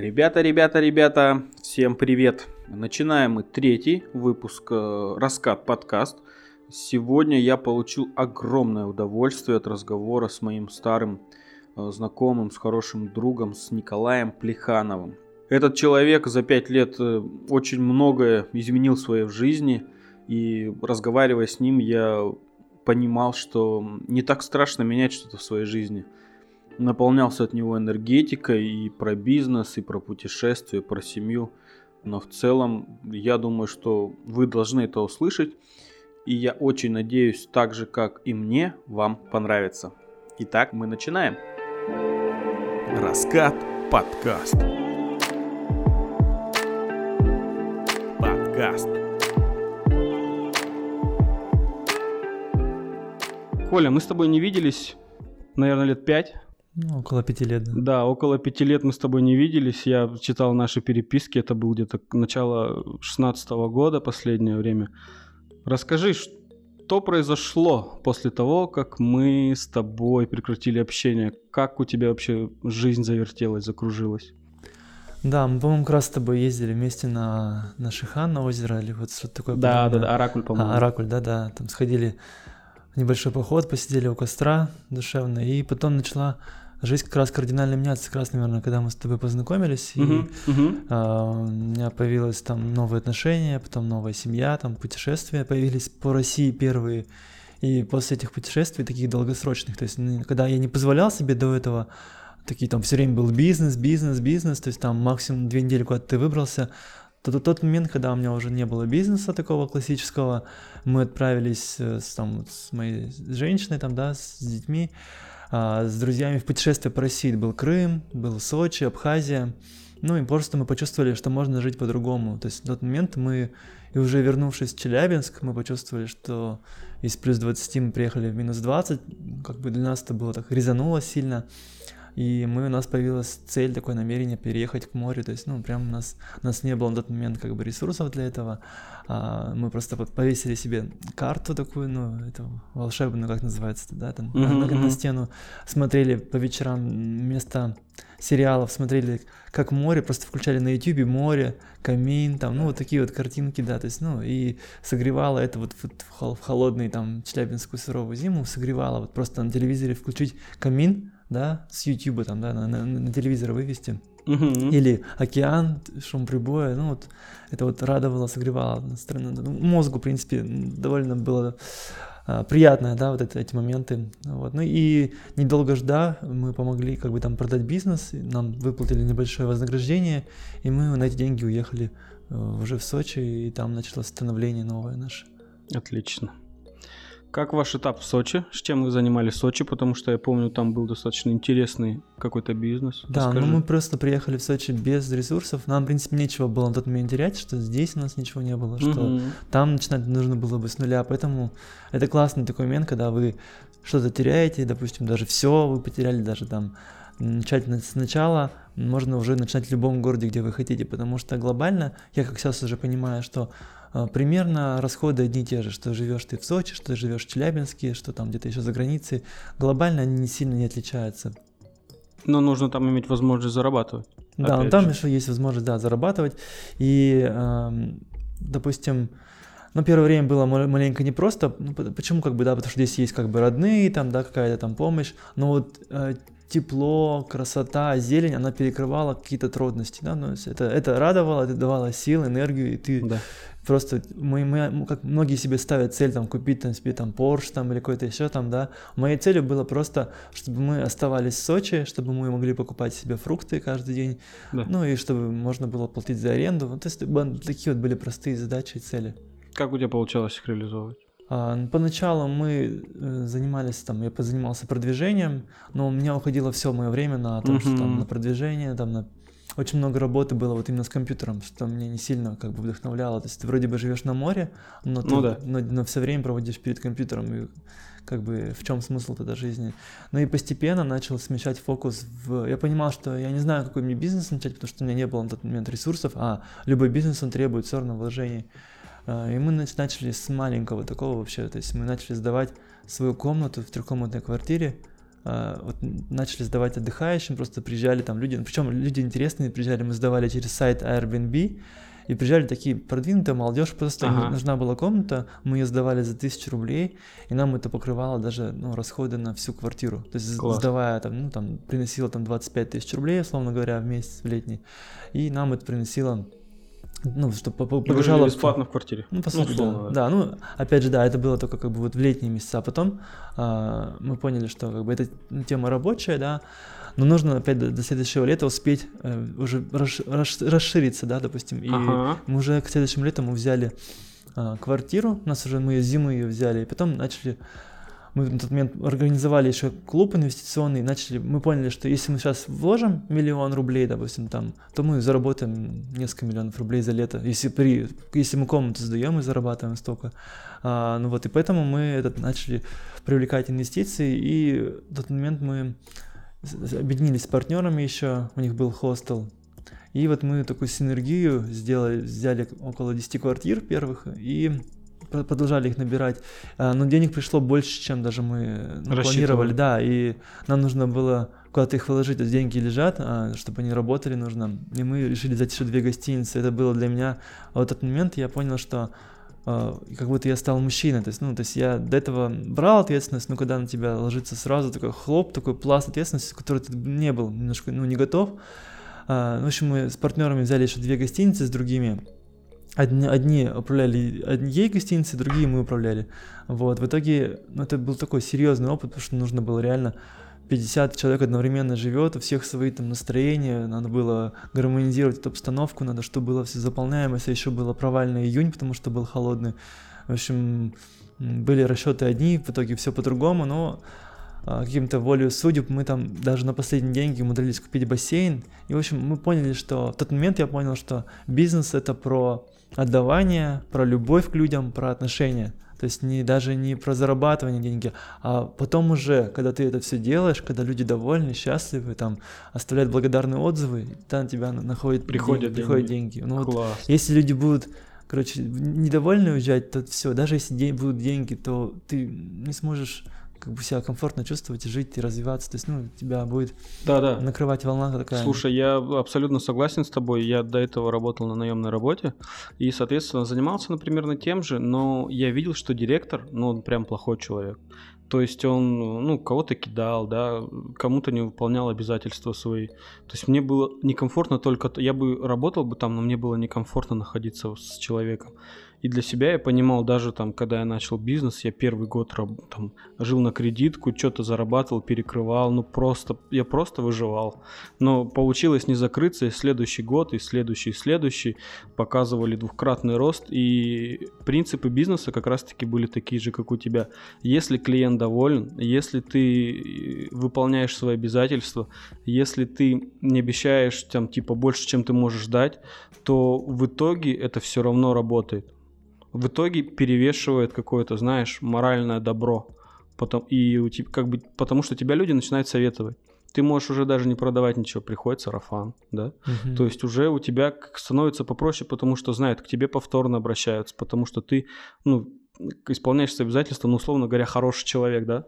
Ребята, ребята, ребята, всем привет! Начинаем мы третий выпуск э, «Раскат подкаст». Сегодня я получил огромное удовольствие от разговора с моим старым э, знакомым, с хорошим другом, с Николаем Плехановым. Этот человек за пять лет э, очень многое изменил в своей жизни, и разговаривая с ним, я понимал, что не так страшно менять что-то в своей жизни – наполнялся от него энергетикой и про бизнес, и про путешествия, про семью. Но в целом, я думаю, что вы должны это услышать. И я очень надеюсь, так же, как и мне, вам понравится. Итак, мы начинаем. Раскат подкаст. Подкаст. Коля, мы с тобой не виделись, наверное, лет пять. Ну, около пяти лет, да. Да, около пяти лет мы с тобой не виделись. Я читал наши переписки, это был где-то начало шестнадцатого года, последнее время. Расскажи, что произошло после того, как мы с тобой прекратили общение? Как у тебя вообще жизнь завертелась, закружилась? Да, мы, по-моему, как раз с тобой ездили вместе на, на Шихан, на озеро, или вот что-то такое. Да, да, да, Оракуль, по-моему. А, Оракуль, да-да, там сходили небольшой поход, посидели у костра душевно, и потом начала жизнь как раз кардинально меняется, как раз, наверное, когда мы с тобой познакомились, и uh-huh, uh-huh. А, у меня появилось там новые отношения, потом новая семья, там путешествия появились по России первые, и после этих путешествий, таких долгосрочных, то есть когда я не позволял себе до этого, такие там все время был бизнес, бизнес, бизнес, то есть там максимум две недели куда-то ты выбрался, то тот, тот момент, когда у меня уже не было бизнеса такого классического, мы отправились э, с, там, с моей женщиной, там, да, с детьми, с друзьями в путешествие по России. Был Крым, был Сочи, Абхазия. Ну и просто мы почувствовали, что можно жить по-другому. То есть в тот момент мы, и уже вернувшись в Челябинск, мы почувствовали, что из плюс 20 мы приехали в минус 20. Как бы для нас это было так резануло сильно. И мы, у нас появилась цель, такое намерение переехать к морю. То есть, ну, прям у нас, у нас не было на тот момент как бы ресурсов для этого. А мы просто повесили себе карту такую, ну, это волшебную, как называется, да, там, mm-hmm. на, на стену. Смотрели по вечерам вместо сериалов, смотрели как море, просто включали на YouTube море, камин, там, ну, вот такие вот картинки, да, то есть, ну, и согревало это вот, вот в холодный, там, челябинскую суровую зиму, согревало вот просто на телевизоре включить камин, да, с YouTube там, да, на, на, на телевизор вывести. Uh-huh. Или океан, шум прибоя, ну вот это вот радовало, согревало мозгу, в принципе, довольно было а, приятно, да, вот это, эти моменты. Вот. Ну и недолго ждав, мы помогли как бы там продать бизнес, нам выплатили небольшое вознаграждение, и мы на эти деньги уехали э, уже в Сочи, и там началось становление новое наше. Отлично. Как ваш этап в Сочи? С чем вы занимались в Сочи? Потому что я помню, там был достаточно интересный какой-то бизнес. Да, Расскажи. ну мы просто приехали в Сочи без ресурсов. Нам, в принципе, нечего было на тот момент терять, что здесь у нас ничего не было, что угу. там начинать нужно было бы с нуля. Поэтому это классный такой момент, когда вы что-то теряете, допустим, даже все вы потеряли, даже там начать сначала, можно уже начинать в любом городе, где вы хотите, потому что глобально, я как сейчас уже понимаю, что примерно расходы одни и те же, что живешь ты в Сочи, что живешь в Челябинске, что там где-то еще за границей. Глобально они не сильно не отличаются. Но нужно там иметь возможность зарабатывать. Да, но там же. еще есть возможность, да, зарабатывать. И, э, допустим, ну, первое время было маленько непросто. Ну, почему, как бы, да, потому что здесь есть как бы родные, там, да, какая-то там помощь. Но вот э, тепло, красота, зелень, она перекрывала какие-то трудности, да, ну, это, это радовало, это давало сил, энергию, и ты да. просто, мы, мы, как многие себе ставят цель, там, купить там, себе там Porsche, там, или какой-то еще там, да, моей целью было просто, чтобы мы оставались в Сочи, чтобы мы могли покупать себе фрукты каждый день, да. ну, и чтобы можно было платить за аренду, вот, то есть, такие вот были простые задачи и цели. Как у тебя получалось их реализовывать? А, поначалу мы э, занимались там, я позанимался продвижением, но у меня уходило все мое время на то, uh-huh. что там на продвижение, там на очень много работы было вот именно с компьютером, что меня не сильно как бы вдохновляло. То есть ты вроде бы живешь на море, но ты ну, да. но, но все время проводишь перед компьютером. И как бы в чем смысл тогда жизни. Ну и постепенно начал смещать фокус в... Я понимал, что я не знаю, какой мне бизнес начать, потому что у меня не было на тот момент ресурсов, а любой бизнес, он требует все равно вложений. А, и мы начали с маленького такого вообще, то есть мы начали сдавать свою комнату в трехкомнатной квартире а, вот начали сдавать отдыхающим, просто приезжали там люди, причем люди интересные приезжали, мы сдавали через сайт Airbnb, и приезжали такие продвинутые молодежь, просто ага. нужна была комната, мы ее сдавали за тысячу рублей, и нам это покрывало даже ну, расходы на всю квартиру. То есть Класс. сдавая там, ну там, приносило там 25 тысяч рублей, условно говоря, в месяц в летний, и нам это приносило ну, чтобы побежала... бесплатно в квартире. Ну, по сути, ну, да. да. ну, опять же, да, это было только как бы вот в летние месяца, а потом а, мы поняли, что как бы эта тема рабочая, да, но нужно опять до, до следующего лета успеть э, уже расш, расш, расшириться, да, допустим. И ага. мы уже к следующему лету мы взяли э, квартиру, у нас уже мы зимы ее взяли, и потом начали мы на тот момент организовали еще клуб инвестиционный, начали, мы поняли, что если мы сейчас вложим миллион рублей, допустим, там, то мы заработаем несколько миллионов рублей за лето. Если, при, если мы комнату сдаем, мы зарабатываем столько. А, ну вот, и поэтому мы этот, начали привлекать инвестиции, и в тот момент мы объединились с партнерами еще, у них был хостел. И вот мы такую синергию сделали, взяли около 10 квартир первых и продолжали их набирать. А, но денег пришло больше, чем даже мы ну, планировали. Да, и нам нужно было куда-то их вложить, то есть деньги лежат, а, чтобы они работали нужно. И мы решили взять еще две гостиницы. Это было для меня... А в этот момент я понял, что а, как будто я стал мужчиной, то есть, ну, то есть я до этого брал ответственность, но когда на тебя ложится сразу такой хлоп, такой пласт ответственности, который ты не был немножко, ну, не готов. А, в общем, мы с партнерами взяли еще две гостиницы с другими, Одни, одни управляли одни гостиницы, другие мы управляли. Вот, в итоге, ну, это был такой серьезный опыт, потому что нужно было реально 50 человек одновременно живет, у всех свои там настроения, надо было гармонизировать эту обстановку, надо, чтобы было все заполняемость, а еще было провальный июнь, потому что был холодный. В общем, были расчеты одни, в итоге все по-другому, но а, каким-то волею судеб мы там даже на последние деньги умудрились купить бассейн. И, в общем, мы поняли, что в тот момент я понял, что бизнес это про отдавание, про любовь к людям, про отношения. То есть не, даже не про зарабатывание деньги, а потом уже, когда ты это все делаешь, когда люди довольны, счастливы, там, оставляют благодарные отзывы, там тебя находят приходят деньги. Приходят деньги. Ну, вот, если люди будут короче, недовольны уезжать, то все, даже если день, будут деньги, то ты не сможешь как бы себя комфортно чувствовать и жить и развиваться. То есть, ну, тебя будет да, да. накрывать волна такая. Слушай, я абсолютно согласен с тобой. Я до этого работал на наемной работе и, соответственно, занимался, например, на тем же, но я видел, что директор, ну, он прям плохой человек. То есть он, ну, кого-то кидал, да, кому-то не выполнял обязательства свои. То есть мне было некомфортно только... Я бы работал бы там, но мне было некомфортно находиться с человеком. И для себя я понимал, даже там, когда я начал бизнес, я первый год там, жил на кредитку, что-то зарабатывал, перекрывал, ну просто, я просто выживал. Но получилось не закрыться, и следующий год, и следующий, и следующий показывали двухкратный рост, и принципы бизнеса как раз-таки были такие же, как у тебя. Если клиент доволен, если ты э, выполняешь свои обязательства, если ты не обещаешь там типа больше, чем ты можешь дать, то в итоге это все равно работает в итоге перевешивает какое-то, знаешь, моральное добро. Потом, и у тебя, как бы, потому что тебя люди начинают советовать. Ты можешь уже даже не продавать ничего, приходит сарафан, да? Угу. То есть уже у тебя становится попроще, потому что знают, к тебе повторно обращаются, потому что ты, ну, исполняешь свои обязательства, ну, условно говоря, хороший человек, да?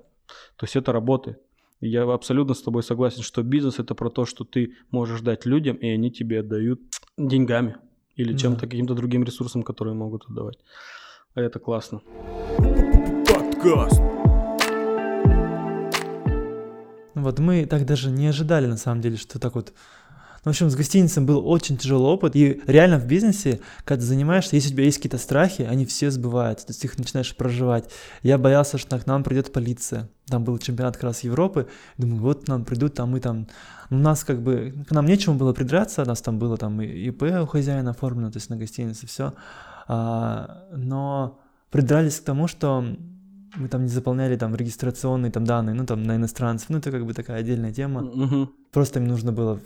То есть это работает. Я абсолютно с тобой согласен, что бизнес это про то, что ты можешь дать людям, и они тебе отдают деньгами или чем-то, каким-то другим ресурсом, которые могут отдавать. А это классно. Подкаст. Вот мы так даже не ожидали, на самом деле, что так вот ну, в общем, с гостиницей был очень тяжелый опыт. И реально в бизнесе, когда ты занимаешься, если у тебя есть какие-то страхи, они все сбываются. То есть их начинаешь проживать. Я боялся, что к нам придет полиция. Там был чемпионат как раз Европы. Думаю, вот нам придут, там мы там... У нас как бы... К нам нечему было придраться. У нас там было там и ИП у хозяина оформлено, то есть на гостинице все. А, но придрались к тому, что мы там не заполняли там регистрационные там данные, ну там на иностранцев, ну это как бы такая отдельная тема. Угу. Просто им нужно было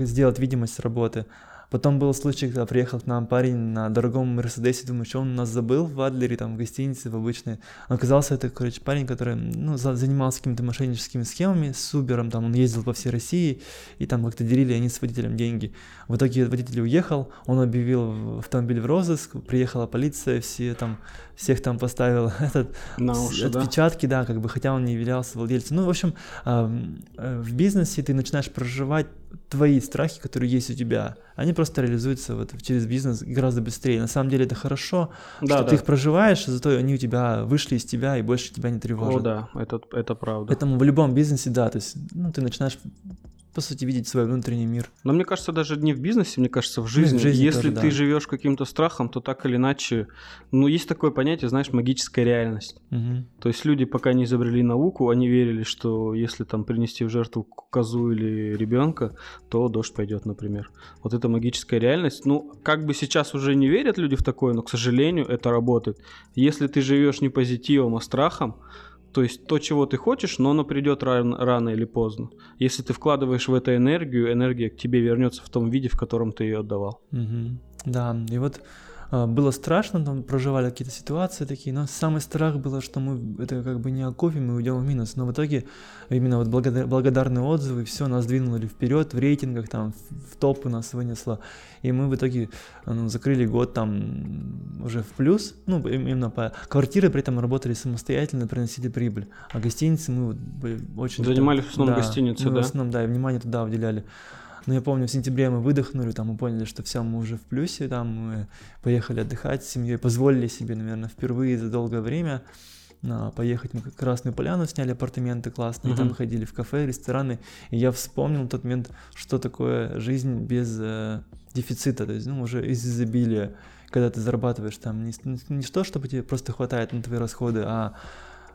сделать видимость работы. Потом был случай, когда приехал к нам парень на дорогом Мерседесе, думаю, что он нас забыл в Адлере, там, в гостинице, в обычной. Оказался это, короче, парень, который, ну, занимался какими-то мошенническими схемами с Убером, там, он ездил по всей России, и там как-то делили они с водителем деньги. В итоге водитель уехал, он объявил автомобиль в розыск, приехала полиция, все там, всех там поставил этот, На уши, отпечатки, да? да, как бы, хотя он не являлся владельцем. Ну, в общем, э, в бизнесе ты начинаешь проживать твои страхи, которые есть у тебя, они просто реализуются вот через бизнес гораздо быстрее. На самом деле это хорошо, да, что да. ты их проживаешь, зато они у тебя вышли из тебя и больше тебя не тревожат. О, да, это, это правда. Поэтому в любом бизнесе, да, то есть, ну, ты начинаешь по сути, видеть свой внутренний мир. Но мне кажется, даже не в бизнесе, мне кажется, в жизни. в жизни Если тоже, ты да. живешь каким-то страхом, то так или иначе, ну, есть такое понятие, знаешь, магическая реальность. Угу. То есть люди, пока не изобрели науку, они верили, что если там принести в жертву козу или ребенка, то дождь пойдет, например. Вот это магическая реальность. Ну, как бы сейчас уже не верят люди в такое, но, к сожалению, это работает. Если ты живешь не позитивом, а страхом, то есть то, чего ты хочешь, но оно придет рано, рано или поздно. Если ты вкладываешь в это энергию, энергия к тебе вернется в том виде, в котором ты ее отдавал. Угу. Да, и вот было страшно, там проживали какие-то ситуации такие, но самый страх было, что мы это как бы не окупим, мы уйдем в минус. Но в итоге именно вот благодар, благодарные отзывы, все нас двинули вперед в рейтингах, там в топы нас вынесло. И мы в итоге ну, закрыли год там уже в плюс, ну именно по квартиры при этом работали самостоятельно, приносили прибыль, а гостиницы мы вот очень... Занимались в основном да, гостиницы, да? в основном, да, и внимание туда уделяли. Но я помню, в сентябре мы выдохнули, там мы поняли, что все, мы уже в плюсе, там мы поехали отдыхать с семьей, позволили себе, наверное, впервые за долгое время а, поехать. Мы Красную Поляну сняли апартаменты классные, uh-huh. там ходили в кафе, рестораны. И я вспомнил тот момент, что такое жизнь без э, дефицита, то есть, ну, уже из изобилия, когда ты зарабатываешь там не, не то, чтобы тебе просто хватает на твои расходы, а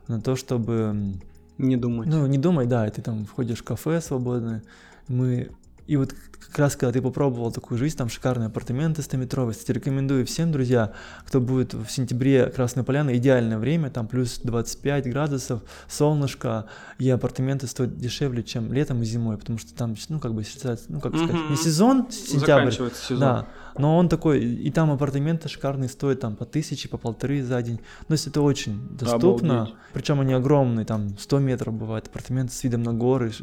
на то, чтобы... Не думать. Ну, не думай, да, и ты там входишь в кафе свободно. Мы и вот как раз, когда ты попробовал такую жизнь, там шикарные апартаменты 100-метровые, кстати, рекомендую всем, друзья, кто будет в сентябре Красная Поляна, идеальное время, там плюс 25 градусов, солнышко, и апартаменты стоят дешевле, чем летом и зимой, потому что там, ну, как бы, ну, как сказать, не сезон, сентябрь, сезон. да, но он такой, и там апартаменты шикарные стоят там по тысяче, по полторы за день, то есть это очень доступно, причем они огромные, там 100 метров бывают, апартаменты с видом на горы,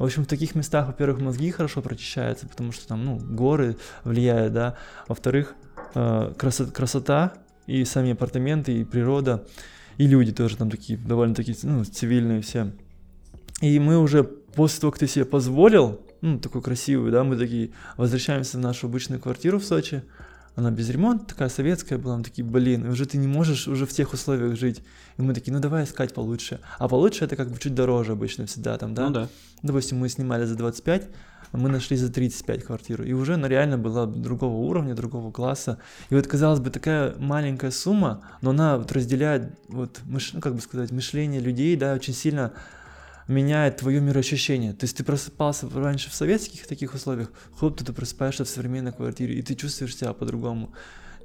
в общем, в таких местах, во-первых, мозги хорошо прочищаются, потому что там, ну, горы влияют, да. Во-вторых, э, красота, красота и сами апартаменты, и природа, и люди тоже там такие, довольно такие, ну, цивильные все. И мы уже после того, как ты себе позволил, ну, такую красивую, да, мы такие возвращаемся в нашу обычную квартиру в Сочи, она без ремонта, такая советская была, мы такие, блин, уже ты не можешь уже в тех условиях жить. И мы такие, ну давай искать получше. А получше это как бы чуть дороже обычно всегда там, да? Ну да. Допустим, мы снимали за 25, мы нашли за 35 квартиру. И уже она реально была другого уровня, другого класса. И вот, казалось бы, такая маленькая сумма, но она вот разделяет, вот, ну, как бы сказать, мышление людей, да, очень сильно меняет твое мироощущение. То есть ты просыпался раньше в советских таких условиях, хоп, ты просыпаешься в современной квартире, и ты чувствуешь себя по-другому.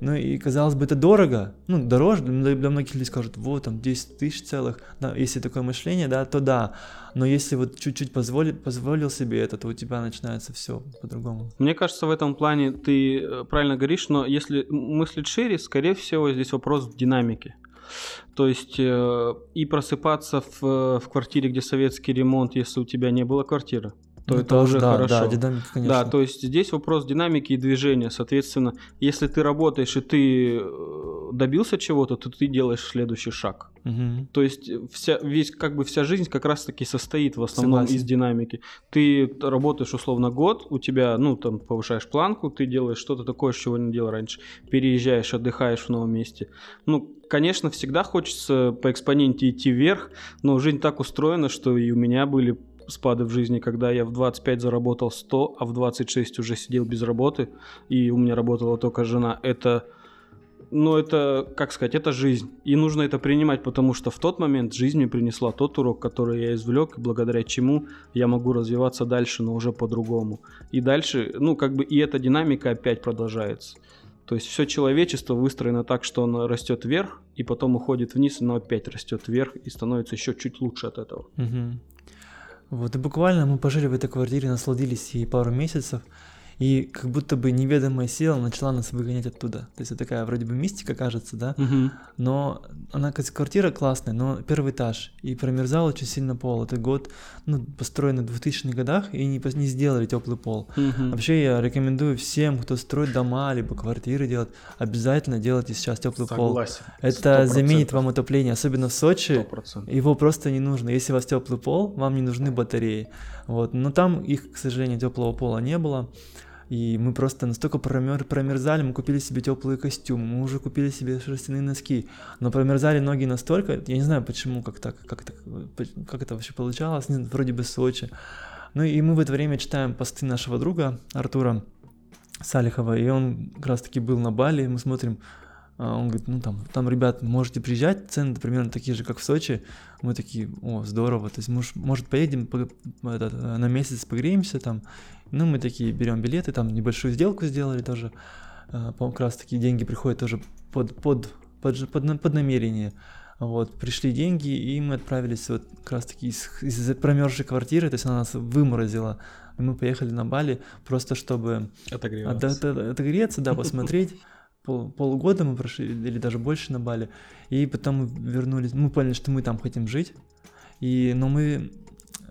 Ну и казалось бы, это дорого, ну дороже, для многих людей скажут, вот там 10 тысяч целых, да, если такое мышление, да, то да, но если вот чуть-чуть позволил, позволил себе это, то у тебя начинается все по-другому. Мне кажется, в этом плане ты э, правильно говоришь, но если мыслить шире, скорее всего, здесь вопрос в динамике. То есть э, и просыпаться в, в квартире, где советский ремонт, если у тебя не было квартиры, то ну, это уже да, хорошо. Да, динамика, конечно. Да, то есть здесь вопрос динамики и движения. Соответственно, если ты работаешь и ты э, добился чего-то, то ты делаешь следующий шаг. Угу. То есть вся, весь, как бы вся жизнь как раз-таки состоит в основном Согласен. из динамики. Ты работаешь условно год, у тебя, ну, там, повышаешь планку, ты делаешь что-то такое, чего не делал раньше. Переезжаешь, отдыхаешь в новом месте. Ну, конечно, всегда хочется по экспоненте идти вверх, но жизнь так устроена, что и у меня были спады в жизни, когда я в 25 заработал 100, а в 26 уже сидел без работы, и у меня работала только жена. Это, ну это, как сказать, это жизнь. И нужно это принимать, потому что в тот момент жизнь мне принесла тот урок, который я извлек, благодаря чему я могу развиваться дальше, но уже по-другому. И дальше, ну как бы и эта динамика опять продолжается. То есть все человечество выстроено так, что оно растет вверх, и потом уходит вниз, но опять растет вверх и становится еще чуть лучше от этого. Угу. Вот, и буквально мы пожили в этой квартире, насладились ей пару месяцев, и как будто бы неведомая сила начала нас выгонять оттуда. То есть это такая вроде бы мистика кажется, да, Мгм. но она, квартира классная, но первый этаж, и промерзал очень сильно пол. Это год, ну, построен в 2000-х годах, и не, не сделали теплый пол. Мгм. Вообще я рекомендую всем, кто строит дома, либо квартиры делать, обязательно делайте сейчас теплый пол. Согласен. Это 100%. заменит вам отопление, особенно в Сочи. 100%. Его просто не нужно. Если у вас теплый пол, вам не нужны батареи. Вот. Но там их, к сожалению, теплого пола не было. И мы просто настолько промер- промерзали, мы купили себе теплые костюмы, мы уже купили себе шерстяные носки. Но промерзали ноги настолько, я не знаю почему, как так, как, так, как это вообще получалось, вроде бы Сочи. Ну и мы в это время читаем посты нашего друга Артура Салихова, и он как раз таки был на Бали, мы смотрим, а, он говорит, ну там, там, ребят, можете приезжать, цены примерно такие же, как в Сочи. Мы такие, о, здорово, то есть, может, может поедем по- этот, э, на месяц погреемся там. Ну, мы такие берем билеты, там небольшую сделку сделали тоже. А, По как раз таки деньги приходят тоже под, под, под, под, под намерение. Вот, пришли деньги, и мы отправились вот как раз таки из, из промерзшей квартиры, то есть она нас выморозила. И мы поехали на Бали просто чтобы Отогреваться. Отда- отда- отогреться, да, посмотреть. Пол, полгода мы прошли, или даже больше на Бали. И потом мы вернулись, мы поняли, что мы там хотим жить. И, но мы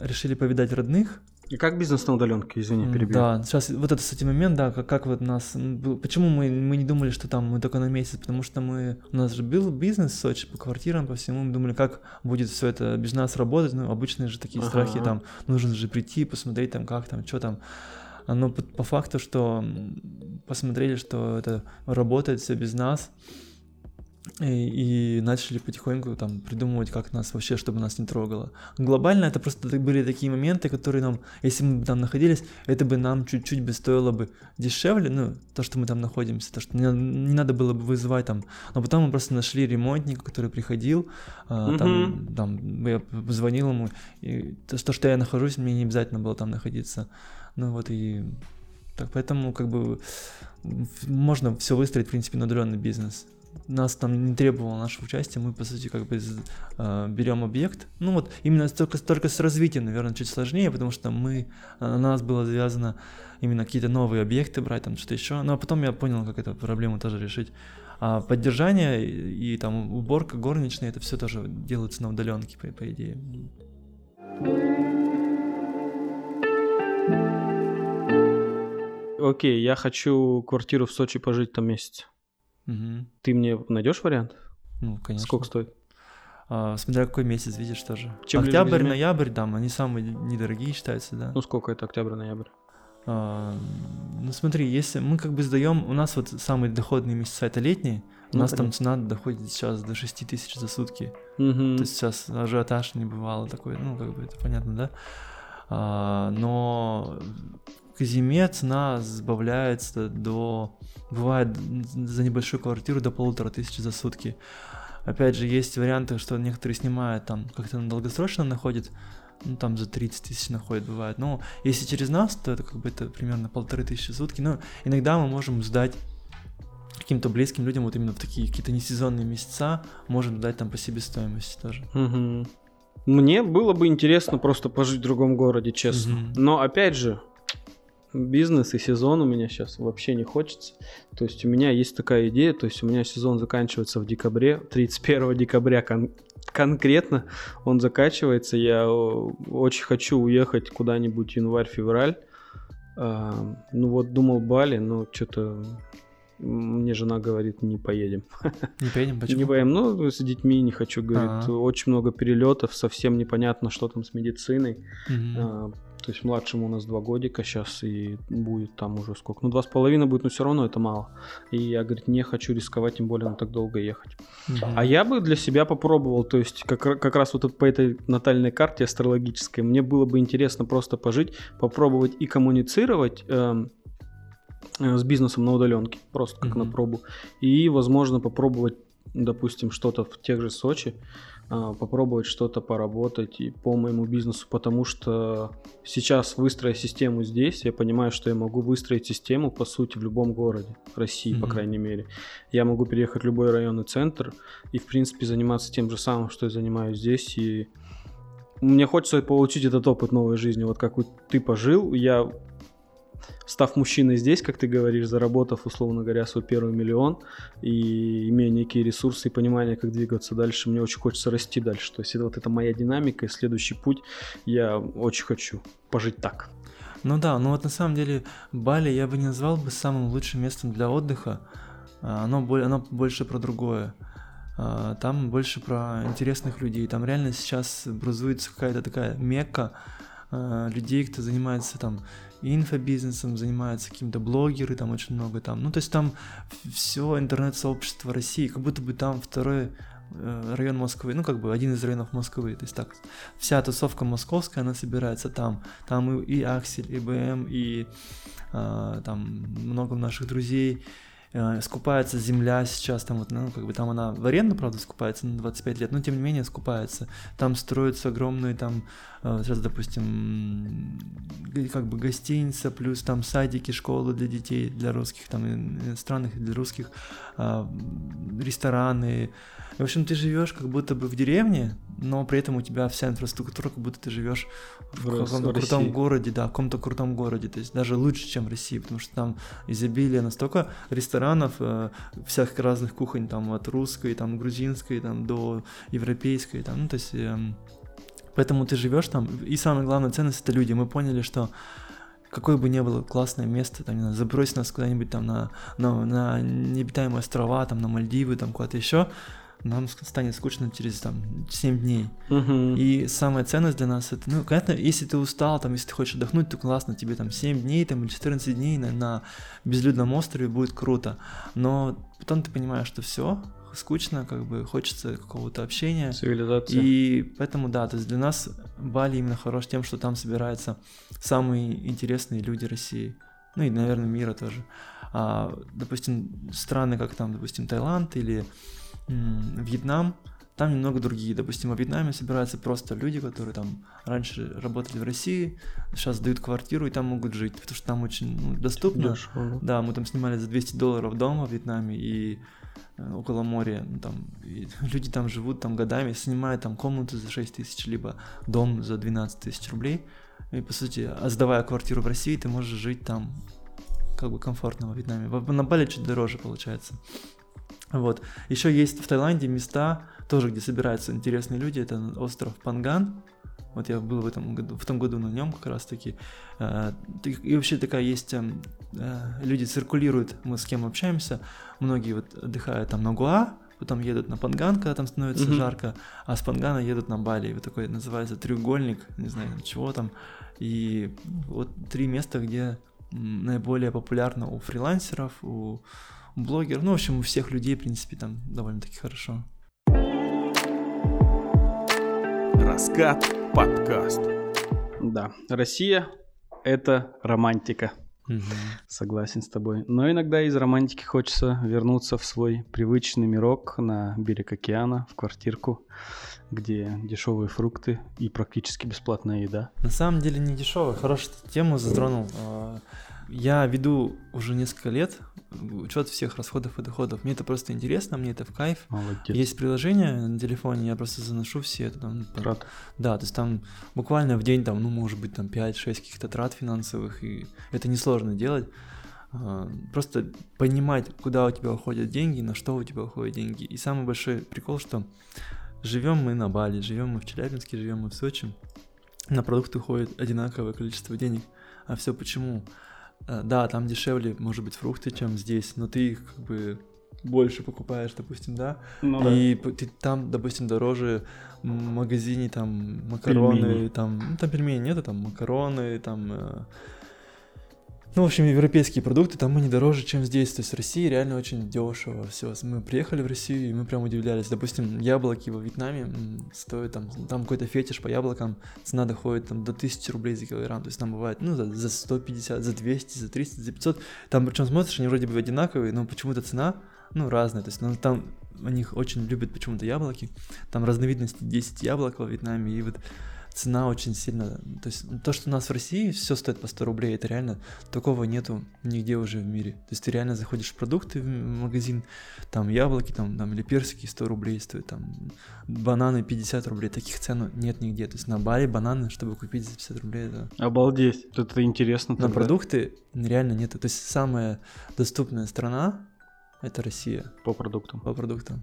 решили повидать родных. И как бизнес на удаленке, извини, перебил. Да, сейчас вот это, кстати, момент, да, как, как вот нас... Почему мы, мы не думали, что там мы только на месяц? Потому что мы... У нас же был бизнес в Сочи по квартирам, по всему. Мы думали, как будет все это без нас работать. Ну, обычные же такие Ага. страхи, там, нужно же прийти, посмотреть там, как там, что там. Но по, по факту, что посмотрели, что это работает все без нас, и, и начали потихоньку там придумывать, как нас вообще, чтобы нас не трогало. Глобально это просто были такие моменты, которые нам, если мы там находились, это бы нам чуть-чуть бы стоило бы дешевле, ну, то, что мы там находимся, то, что не, не надо было бы вызывать там. Но потом мы просто нашли ремонтника, который приходил, а, там, там я позвонил ему, и то, то, что я нахожусь, мне не обязательно было там находиться. Ну вот и так, поэтому как бы можно все выстроить, в принципе, на удаленный бизнес. Нас там не требовало нашего участия, мы, по сути, как бы э, берем объект. Ну вот, именно только, только с развитием, наверное, чуть сложнее, потому что мы, э, на нас было завязано именно какие-то новые объекты брать, там что-то еще. Но потом я понял, как эту проблему тоже решить. А поддержание и, и там уборка горничная, это все тоже делается на удаленке, по, по идее. Окей, я хочу квартиру в Сочи пожить там месяц. Мгм. Ты мне найдешь вариант? Ну, конечно. Сколько стоит? А, смотря какой месяц, видишь тоже. Чем ближе Октябрь, зиме? ноябрь, там, они самые недорогие считаются, да. Ну сколько это октябрь-ноябрь? А, ну смотри, если мы как бы сдаем, у нас вот самые доходные месяца это летние, у Ну, нас там понятно. цена доходит сейчас до 6 тысяч за сутки. Мгм. То есть сейчас ажиотаж не бывало такой, ну как бы это понятно, да? А, но к зиме цена сбавляется до, бывает за небольшую квартиру до полутора тысяч за сутки. Опять же, есть варианты, что некоторые снимают там как-то на долгосрочно находят, ну там за 30 тысяч находят, бывает. Но если через нас, то это как бы это примерно полторы тысячи сутки. Но иногда мы можем сдать каким-то близким людям, вот именно в такие какие-то несезонные месяца, можем дать там по себестоимости тоже. Мгм. Мне было бы интересно просто пожить в другом городе, честно. Мгм. Но опять же, бизнес и сезон у меня сейчас вообще не хочется. То есть у меня есть такая идея, то есть у меня сезон заканчивается в декабре, 31 декабря кон- конкретно он заканчивается. Я о, очень хочу уехать куда-нибудь январь-февраль. А, ну вот думал Бали, но что-то мне жена говорит, не поедем. Не поедем, почему? Не поем, ну, с детьми не хочу, говорит. Ага. Очень много перелетов, совсем непонятно, что там с медициной. А, то есть младшему у нас два годика сейчас, и будет там уже сколько? Ну, два с половиной будет, но все равно это мало. И я, говорит, не хочу рисковать, тем более на так долго ехать. Мгм. А я бы для себя попробовал, то есть как, как раз вот по этой натальной карте астрологической, мне было бы интересно просто пожить, попробовать и коммуницировать эм, с бизнесом на удаленке, просто как на Мгм. пробу. И, возможно, попробовать, допустим, что-то в тех же Сочи, а, попробовать что-то поработать и по моему бизнесу, потому что сейчас, выстроя систему здесь, я понимаю, что я могу выстроить систему, по сути, в любом городе России, по Мгм. крайней мере. Я могу переехать в любой районный центр и, в принципе, заниматься тем же самым, что я занимаюсь здесь. И мне хочется получить этот опыт новой жизни. Вот как ты пожил, я став мужчиной здесь, как ты говоришь, заработав, условно говоря, свой первый миллион и имея некие ресурсы и понимание, как двигаться дальше, мне очень хочется расти дальше. То есть это вот это моя динамика и следующий путь. Я очень хочу пожить так. Ну да, ну вот на самом деле Бали я бы не назвал бы самым лучшим местом для отдыха. А, оно, оно больше про другое. А, там больше про интересных людей. Там реально сейчас образуется какая-то такая мекка а, людей, кто занимается там инфобизнесом, занимаются каким-то блогеры, там очень много там. Ну, то есть там все интернет-сообщество России, как будто бы там второй э, район Москвы, ну, как бы один из районов Москвы, то есть так, вся тусовка московская, она собирается там, там и, и Аксель, и БМ, и э, там много наших друзей, Э, скупается земля сейчас, там вот, ну, как бы там она в аренду, правда, скупается на 25 лет, но тем не менее скупается. Там строятся огромные там, э, сейчас, допустим, как бы гостиница, плюс там садики, школы для детей, для русских, там иностранных, для русских, а, рестораны. В общем, ты живешь как будто бы в деревне, но при этом у тебя вся инфраструктура, как будто ты живешь в, в каком-то крутом городе, да, в каком-то крутом городе, то есть даже лучше, чем в России, потому что там изобилие настолько ресторанов, э, всяких разных кухонь, там от русской, там грузинской, там до европейской, там, ну, то есть, э, поэтому ты живешь там, и самая главная ценность это люди, мы поняли, что какое бы ни было классное место, там, не знаю, забрось нас куда-нибудь там на, на, на необитаемые острова, там, на Мальдивы, там, куда-то еще, нам станет скучно через там 7 дней. Угу. И самая ценность для нас это, ну, понятно, если ты устал, там, если ты хочешь отдохнуть, то классно, тебе там 7 дней там, или 14 дней на, на безлюдном острове будет круто. Но потом ты понимаешь, что все, скучно, как бы хочется какого-то общения. Цивилизация. И поэтому, да, то есть для нас Бали именно хорош тем, что там собираются самые интересные люди России. Ну и, наверное, мира тоже. А, допустим, страны, как там, допустим, Таиланд или Вьетнам, там немного другие. Допустим, во Вьетнаме собираются просто люди, которые там раньше работали в России, сейчас дают квартиру и там могут жить, потому что там очень ну, доступно. Дешево. Да, мы там снимали за 200 долларов дома в Вьетнаме и э, около моря, ну, там, и люди там живут там годами, снимают там комнату за 6 тысяч, либо дом за 12 тысяч рублей, и по сути, а сдавая квартиру в России, ты можешь жить там как бы комфортно во Вьетнаме. На Бали чуть дороже получается. Вот. Еще есть в Таиланде места, тоже где собираются интересные люди. Это остров Панган. Вот я был в этом году, в том году на нем как раз таки. Э, и вообще такая есть, эм, э, люди циркулируют, мы с кем общаемся, многие вот отдыхают там на Гуа, потом едут на Панган, когда там становится mm-hmm. жарко, а с Пангана едут на Бали. Вот такой называется треугольник, не знаю чего там. И вот три места, где наиболее популярно у фрилансеров, у блогер, ну, в общем, у всех людей, в принципе, там довольно-таки хорошо. Раскат подкаст. Да, Россия — это романтика. Угу. Согласен с тобой. Но иногда из романтики хочется вернуться в свой привычный мирок на берег океана, в квартирку, где дешевые фрукты и практически бесплатная еда. На самом деле не дешевая, хорошую тему затронул. Я веду уже несколько лет учет всех расходов и доходов. Мне это просто интересно, мне это в кайф. Молодец. Есть приложение на телефоне, я просто заношу все это там. Трат. Да, то есть там буквально в день там, ну, может быть, там 5-6 каких-то трат финансовых, и это несложно делать. А, просто понимать, куда у тебя уходят деньги, на что у тебя уходят деньги. И самый большой прикол, что живем мы на Бали, живем мы в Челябинске, живем мы в Сочи, на продукты уходит одинаковое количество денег. А все почему? Э, да, там дешевле, может быть, фрукты, чем здесь, но ты их как бы больше покупаешь, допустим, да, ну, и да. ты там, допустим, дороже в магазине там макароны, пельмени. там, ну, там пельмени нету, там макароны, там э, ну, в общем, европейские продукты там они дороже, чем здесь. То есть в России реально очень дешево все. Мы приехали в Россию, и мы прям удивлялись. Допустим, яблоки во Вьетнаме стоят там, там какой-то фетиш по яблокам, цена доходит там до 1000 рублей за килограмм. То есть там бывает, ну, за, за 150, за 200, за 300, за 500. Там причем смотришь, они вроде бы одинаковые, но почему-то цена, ну, разная. То есть ну, там у них очень любят почему-то яблоки. Там разновидности 10 яблок во Вьетнаме, и вот цена очень сильно... То есть то, что у нас в России все стоит по 100 рублей, это реально такого нету нигде уже в мире. То есть ты реально заходишь в продукты в магазин, там яблоки там, там или персики 100 рублей стоят, там бананы 50 рублей, таких цен нет нигде. То есть на Бали бананы, чтобы купить за 50 рублей, это... Обалдеть, это интересно. На продукты реально нет. То есть самая доступная страна это Россия. По продуктам. По продуктам.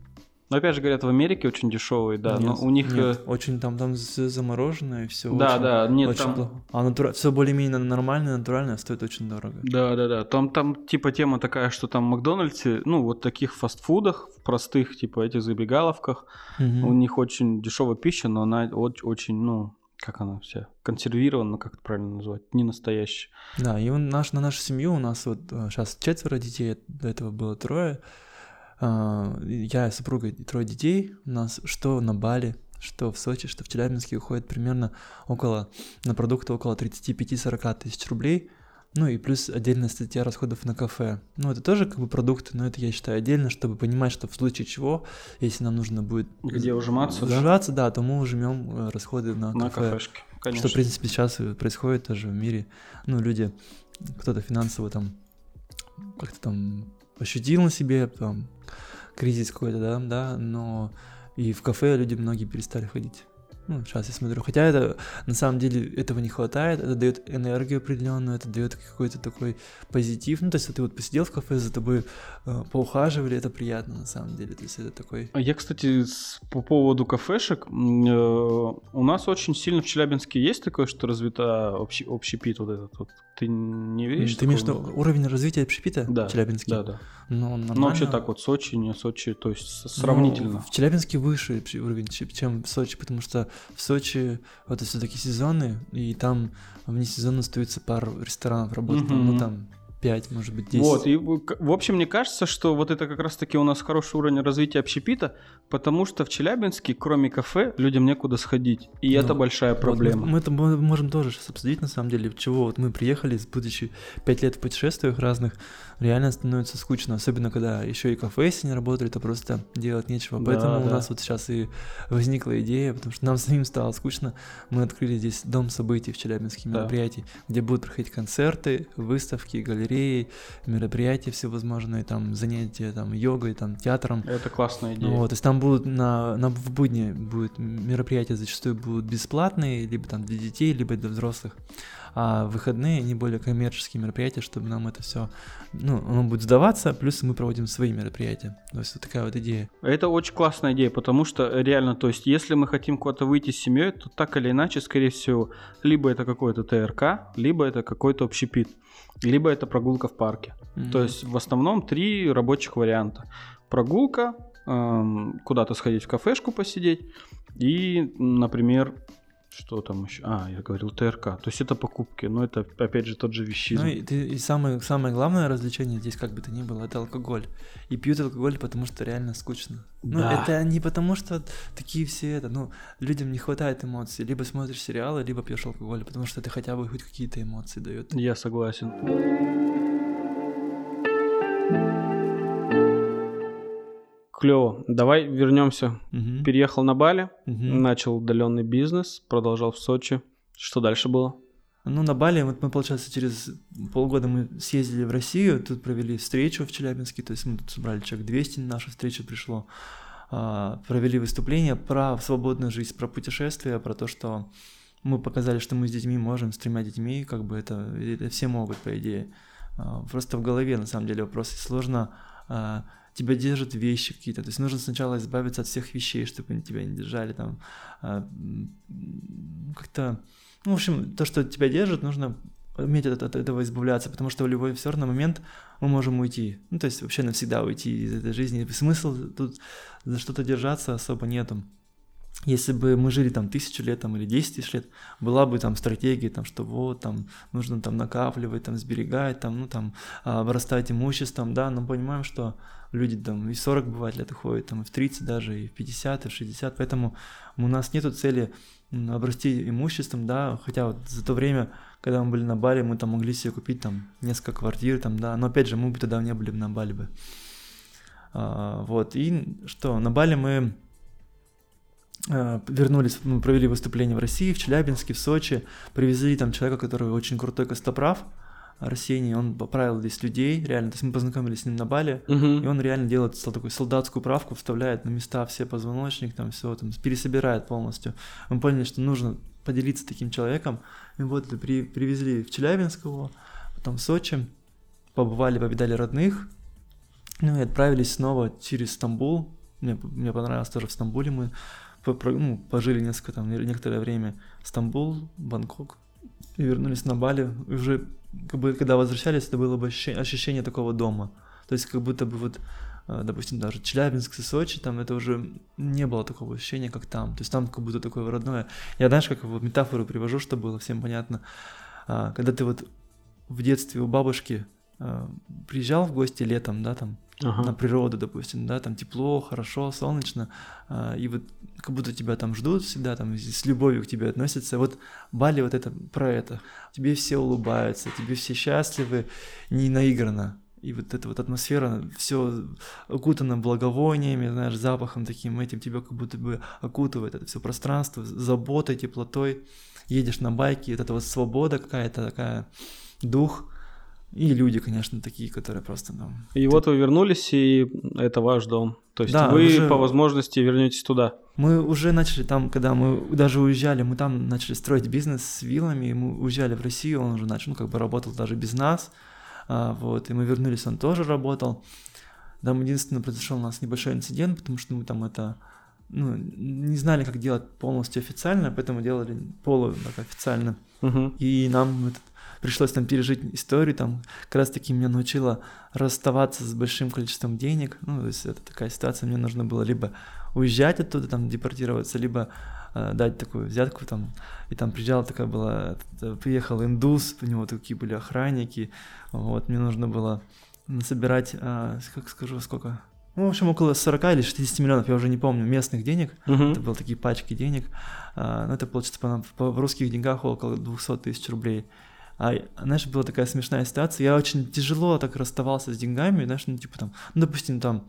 Но опять же говорят, в Америке очень дешевые, да, нет, но у них нет, э, очень там там замороженное все. Да, очень, да, нет очень там. Плохо. А натура... все более-менее нормальное, натуральное стоит очень дорого. Да, да, да. Там там типа тема такая, что там в Макдональдсе, ну вот таких фастфудах, в простых типа этих забегаловках, угу. у них очень дешевая пища, но она очень, ну как она вся консервирована, как это правильно назвать, не настоящая. Да, и он, наш, на нашу семью у нас вот сейчас э, четверо детей, до этого было трое. А, я и супруга и трое детей. У нас что на Бали, что в Сочи, что в Челябинске уходит примерно около, на продукты около 35-40 тысяч рублей. Ну и плюс отдельная статья расходов на кафе. Ну это тоже как бы продукты, но это я считаю отдельно, чтобы понимать, что в случае чего, если нам нужно будет... Где ужиматься? Ужиматься, да, то мы ужмем э, расходы на, на кафе. кафешки, конечно. Что, в принципе, сейчас происходит тоже в мире. Ну, люди, кто-то финансово там как-то там ощутил на себе, там, кризис какой-то, да, да, но и в кафе люди многие перестали ходить. Ну, сейчас я смотрю. Хотя это на самом деле этого не хватает, это дает энергию определенную, это дает какой-то такой позитив. Ну, то есть, ты вот посидел в кафе, за тобой э, поухаживали, это приятно на самом деле. То есть это такой. А я, кстати, с, по поводу кафешек, э, у нас очень сильно в Челябинске есть такое, что развита общий, общепит вот этот вот. Ты не видишь? Ты имеешь в виду уровень развития общепита да, в Челябинске? Да, да. Ну, ну, вообще так вот, Сочи, не Сочи, то есть сравнительно. Ну, в Челябинске выше уровень, чем в Сочи, потому что в Сочи это все-таки сезоны, и там вне сезона остаются пару ресторанов работать, mm-hmm. ну там 5, может быть, 10. Вот, и в общем, мне кажется, что вот это как раз-таки у нас хороший уровень развития общепита, потому что в Челябинске, кроме кафе, людям некуда сходить, и ну, это большая проблема. Вот мы, мы это можем тоже сейчас обсудить, на самом деле, чего вот мы приехали, будучи 5 лет в путешествиях разных, реально становится скучно, особенно когда еще и кафе, если не работали, то просто делать нечего. Да, Поэтому да. у нас вот сейчас и возникла идея, потому что нам самим стало скучно, мы открыли здесь дом событий в Челябинске, да. мероприятий, где будут проходить концерты, выставки, галереи, мероприятия всевозможные, там занятия там йогой, там театром. Это классная идея. Вот, то есть там будут на, на в будни будет мероприятия зачастую будут бесплатные, либо там для детей, либо для взрослых а выходные они более коммерческие мероприятия, чтобы нам это все, ну, оно будет сдаваться, плюс мы проводим свои мероприятия. То есть вот такая вот идея. Это очень классная идея, потому что реально, то есть если мы хотим куда-то выйти с семьей, то так или иначе, скорее всего, либо это какой-то ТРК, либо это какой-то общепит, либо это прогулка в парке. Mm-hmm. То есть в основном три рабочих варианта. Прогулка, эм, куда-то сходить в кафешку посидеть и, например, что там еще? А, я говорил ТРК. То есть это покупки, но это опять же тот же вещизм. Ну и, ты, и самое, самое главное развлечение здесь, как бы то ни было, это алкоголь. И пьют алкоголь, потому что реально скучно. Ну, да. это не потому что такие все это, ну, людям не хватает эмоций. Либо смотришь сериалы, либо пьешь алкоголь, потому что это хотя бы хоть какие-то эмоции дает. Я согласен. Клево. Давай вернемся. Угу. Переехал на Бали, угу. начал удаленный бизнес, продолжал в Сочи. Что дальше было? Ну, на Бали, вот мы, получается, через полгода мы съездили в Россию, тут провели встречу в Челябинске, то есть мы тут собрали человек 200, на нашу встречу пришло, а, провели выступление про свободную жизнь, про путешествия, про то, что мы показали, что мы с детьми можем, с тремя детьми, как бы это, это все могут, по идее. А, просто в голове, на самом деле, вопрос сложно а, тебя держат вещи какие-то. То есть нужно сначала избавиться от всех вещей, чтобы они тебя не держали там. А, как-то, ну, в общем, то, что тебя держит, нужно уметь от, от этого избавляться, потому что в любой все равно момент мы можем уйти. Ну, то есть вообще навсегда уйти из этой жизни. Смысл тут за что-то держаться особо нету если бы мы жили там тысячу лет там, или десять тысяч лет, была бы там стратегия, там, что вот, там, нужно там накапливать, там, сберегать, там, ну, там, обрастать имуществом, да, но понимаем, что люди там и 40 бывает лет уходят, там, и в 30 даже, и в 50, и в 60, поэтому у нас нету цели обрасти имуществом, да, хотя вот за то время, когда мы были на Бали, мы там могли себе купить там несколько квартир, там, да, но опять же, мы бы тогда не были на Бали бы. А, вот, и что, на Бали мы вернулись, мы провели выступление в России, в Челябинске, в Сочи, привезли там человека, который очень крутой костоправ, Арсений, он поправил здесь людей, реально, то есть мы познакомились с ним на Бали, uh-huh. и он реально делает такую солдатскую правку, вставляет на места все позвоночник, там все, там пересобирает полностью. Мы поняли, что нужно поделиться таким человеком, и вот при, привезли в Челябинск его, потом в Сочи, побывали, повидали родных, ну и отправились снова через Стамбул, мне, мне понравилось тоже в Стамбуле мы ну, пожили несколько там некоторое время Стамбул, Бангкок и вернулись на Бали и уже как бы когда возвращались, это было бы ощущение, ощущение такого дома. То есть как будто бы вот, э, допустим, даже Челябинск и Сочи, там это уже не было такого ощущения, как там. То есть там как будто такое родное. Я, знаешь, как вот метафору привожу, чтобы было всем понятно. А, когда ты вот в детстве у бабушки э, приезжал в гости летом, да, там, ага. на природу, допустим, да, там тепло, хорошо, солнечно, а, и вот как будто тебя там ждут всегда, там с любовью к тебе относятся. Вот Бали вот это про это. Тебе все улыбаются, тебе все счастливы, не наигранно. И вот эта вот атмосфера, все окутано благовониями, знаешь, запахом таким этим, тебя как будто бы окутывает это все пространство, заботой, теплотой. Едешь на байке, вот эта вот свобода какая-то такая, дух, и люди, конечно, такие, которые просто там... И вот вы вернулись, и это ваш дом. То есть да, вы уже... по возможности вернетесь туда. Мы уже начали там, когда мы даже уезжали, мы там начали строить бизнес с вилами, мы уезжали в Россию, он уже начал, ну, как бы работал даже без нас, а, вот, и мы вернулись, он тоже работал. Там единственное произошел у нас небольшой инцидент, потому что мы там это ну, не знали, как делать полностью официально, поэтому делали полу так официально. Uh-huh. И нам этот пришлось там пережить историю, там как раз таки меня научила расставаться с большим количеством денег, ну, то есть это такая ситуация, мне нужно было либо уезжать оттуда, там, депортироваться, либо э, дать такую взятку, там, и там приезжал такая была, приехал индус, у него такие были охранники, вот, мне нужно было собирать, э, как скажу, сколько, ну, в общем, около 40 или 60 миллионов, я уже не помню, местных денег. Uh-huh. Это были такие пачки денег. А, ну, это получится по, по, в русских деньгах около 200 тысяч рублей. А, знаешь, была такая смешная ситуация, я очень тяжело так расставался с деньгами, знаешь, ну, типа там, ну, допустим, там,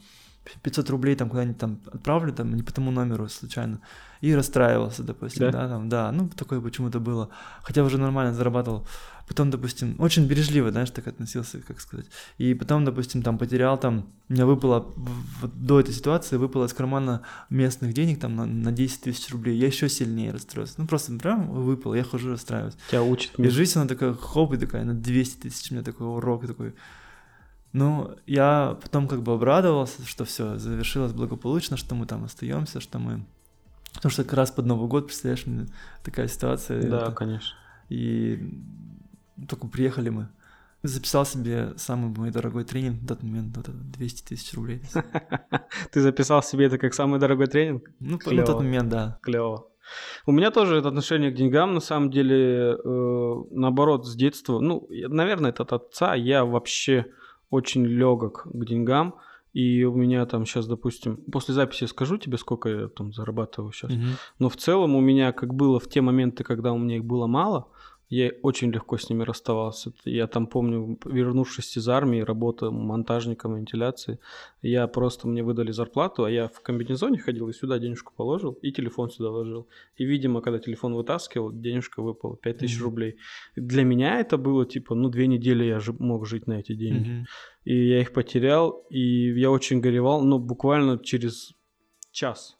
500 рублей там куда-нибудь там отправлю, там, не по тому номеру случайно, и расстраивался, допустим, да, да там, да, ну, такое почему-то было, хотя уже нормально зарабатывал, потом, допустим, очень бережливо, знаешь, так относился, как сказать, и потом, допустим, там, потерял, там, у меня выпало, вот до этой ситуации выпало из кармана местных денег, там, на, на 10 тысяч рублей, я еще сильнее расстроился, ну, просто прям выпало, я хожу расстраиваюсь. Тебя учит. И жизнь, она такая, хоп, и такая, на 200 тысяч, у меня такой урок, такой, ну, я потом как бы обрадовался, что все завершилось благополучно, что мы там остаемся, что мы... Потому что как раз под Новый год, представляешь, такая ситуация. Да, это... конечно. И только приехали мы. Записал себе самый мой дорогой тренинг в тот момент, это 200 тысяч рублей. Ты записал себе это как самый дорогой тренинг? Ну, на тот момент, да. Клево. У меня тоже это отношение к деньгам, на самом деле, э, наоборот, с детства. Ну, наверное, это от отца. Я вообще очень легок к деньгам. И у меня там сейчас, допустим, после записи скажу тебе, сколько я там зарабатываю сейчас. Угу. Но в целом у меня, как было в те моменты, когда у меня их было мало, я очень легко с ними расставался. Я там помню, вернувшись из армии, работа монтажником вентиляции, я просто, мне выдали зарплату, а я в комбинезоне ходил и сюда денежку положил, и телефон сюда ложил. И, видимо, когда телефон вытаскивал, денежка выпала, 5000 mm-hmm. рублей. Для меня это было, типа, ну, две недели я же мог жить на эти деньги. Mm-hmm. И я их потерял, и я очень горевал, но буквально через час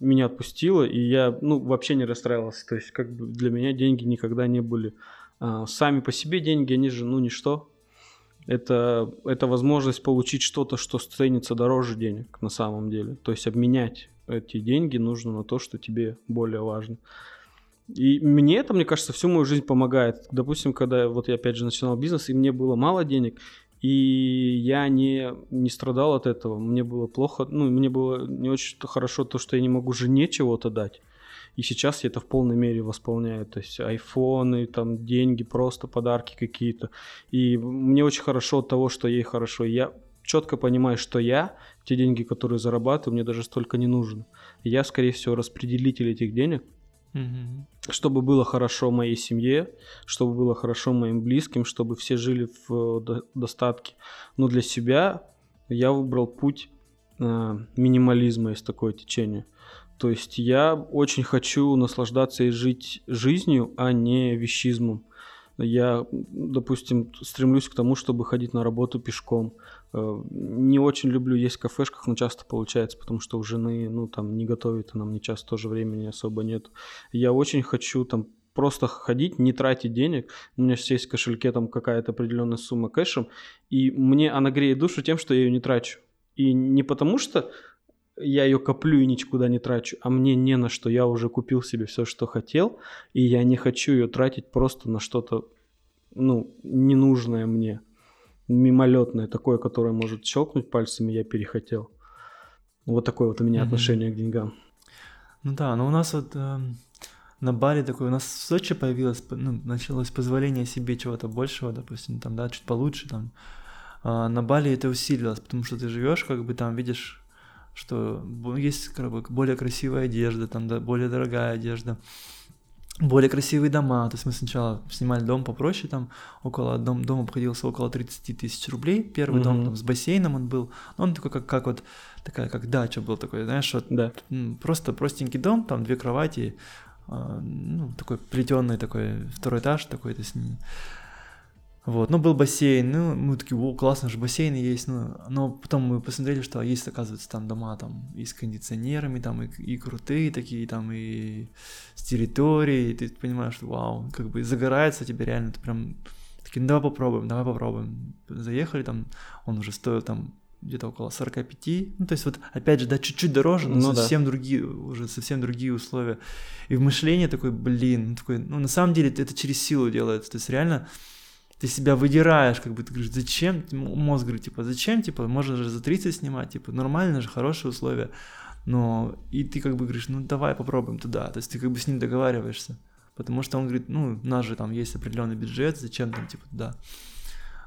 меня отпустило, и я, ну, вообще не расстраивался. То есть, как бы для меня деньги никогда не были а, сами по себе деньги, они же, ну, ничто. Это, это возможность получить что-то, что ценится дороже денег на самом деле. То есть обменять эти деньги нужно на то, что тебе более важно. И мне это, мне кажется, всю мою жизнь помогает. Допустим, когда вот я опять же начинал бизнес, и мне было мало денег, и я не, не страдал от этого. Мне было плохо, ну, мне было не очень хорошо то, что я не могу жене чего-то дать. И сейчас я это в полной мере восполняю. То есть айфоны, там деньги, просто подарки какие-то. И мне очень хорошо от того, что ей хорошо. Я четко понимаю, что я, те деньги, которые зарабатываю, мне даже столько не нужно. Я, скорее всего, распределитель этих денег – Угу. Чтобы было хорошо моей семье, чтобы было хорошо моим близким, чтобы все жили в э, достатке. Но для себя я выбрал путь э, минимализма из такое течение. То есть я очень хочу наслаждаться и жить жизнью, а не вещизмом. Я, допустим, стремлюсь к тому, чтобы ходить на работу пешком. Э, не очень люблю есть в кафешках, но часто получается, потому что у жены, ну, там, не готовит, она мне часто тоже времени особо нет. Я очень хочу там просто ходить, не тратить денег. У меня есть в кошельке там какая-то определенная сумма кэшем, и мне она греет душу тем, что я ее не трачу. И не потому что я ее коплю и никуда не трачу, а мне не на что. Я уже купил себе все, что хотел, и я не хочу ее тратить просто на что-то, ну, ненужное мне, мимолетное, такое, которое может щелкнуть пальцами, я перехотел. Вот такое вот у меня mm-hmm. отношение к деньгам. Ну да, но у нас вот э, на Бали такое, у нас в Сочи появилось, ну, началось позволение себе чего-то большего, допустим, там, да, чуть получше, там. А на Бали это усилилось, потому что ты живешь, как бы там видишь что есть как бы, более красивая одежда, там да, более дорогая одежда, более красивые дома. То есть мы сначала снимали дом попроще, там около дом, дом обходился около 30 тысяч рублей. Первый mm-hmm. дом там с бассейном он был. Он такой, как, как вот такая, как дача был такой, знаешь, вот да. просто простенький дом, там две кровати, а, ну, такой плетеный такой второй этаж такой, то есть вот, ну, был бассейн, ну, мы такие, о, классно же, бассейны есть, ну, но потом мы посмотрели, что есть, оказывается, там дома там и с кондиционерами, там и, и крутые такие, там и с территорией, и ты понимаешь, что вау, как бы загорается тебе реально, ты прям такие, ну, давай попробуем, давай попробуем. Заехали там, он уже стоил там где-то около 45, ну, то есть вот, опять же, да, чуть-чуть дороже, но ну, совсем да. другие, уже совсем другие условия. И в мышлении такой, блин, такой, ну, на самом деле это через силу делается, то есть реально ты себя выдираешь, как бы ты говоришь, зачем, мозг говорит, типа, зачем, типа, можно же за 30 снимать, типа, нормально же, хорошие условия, но и ты как бы говоришь, ну давай попробуем туда, то есть ты как бы с ним договариваешься, потому что он говорит, ну, у нас же там есть определенный бюджет, зачем там, типа, да,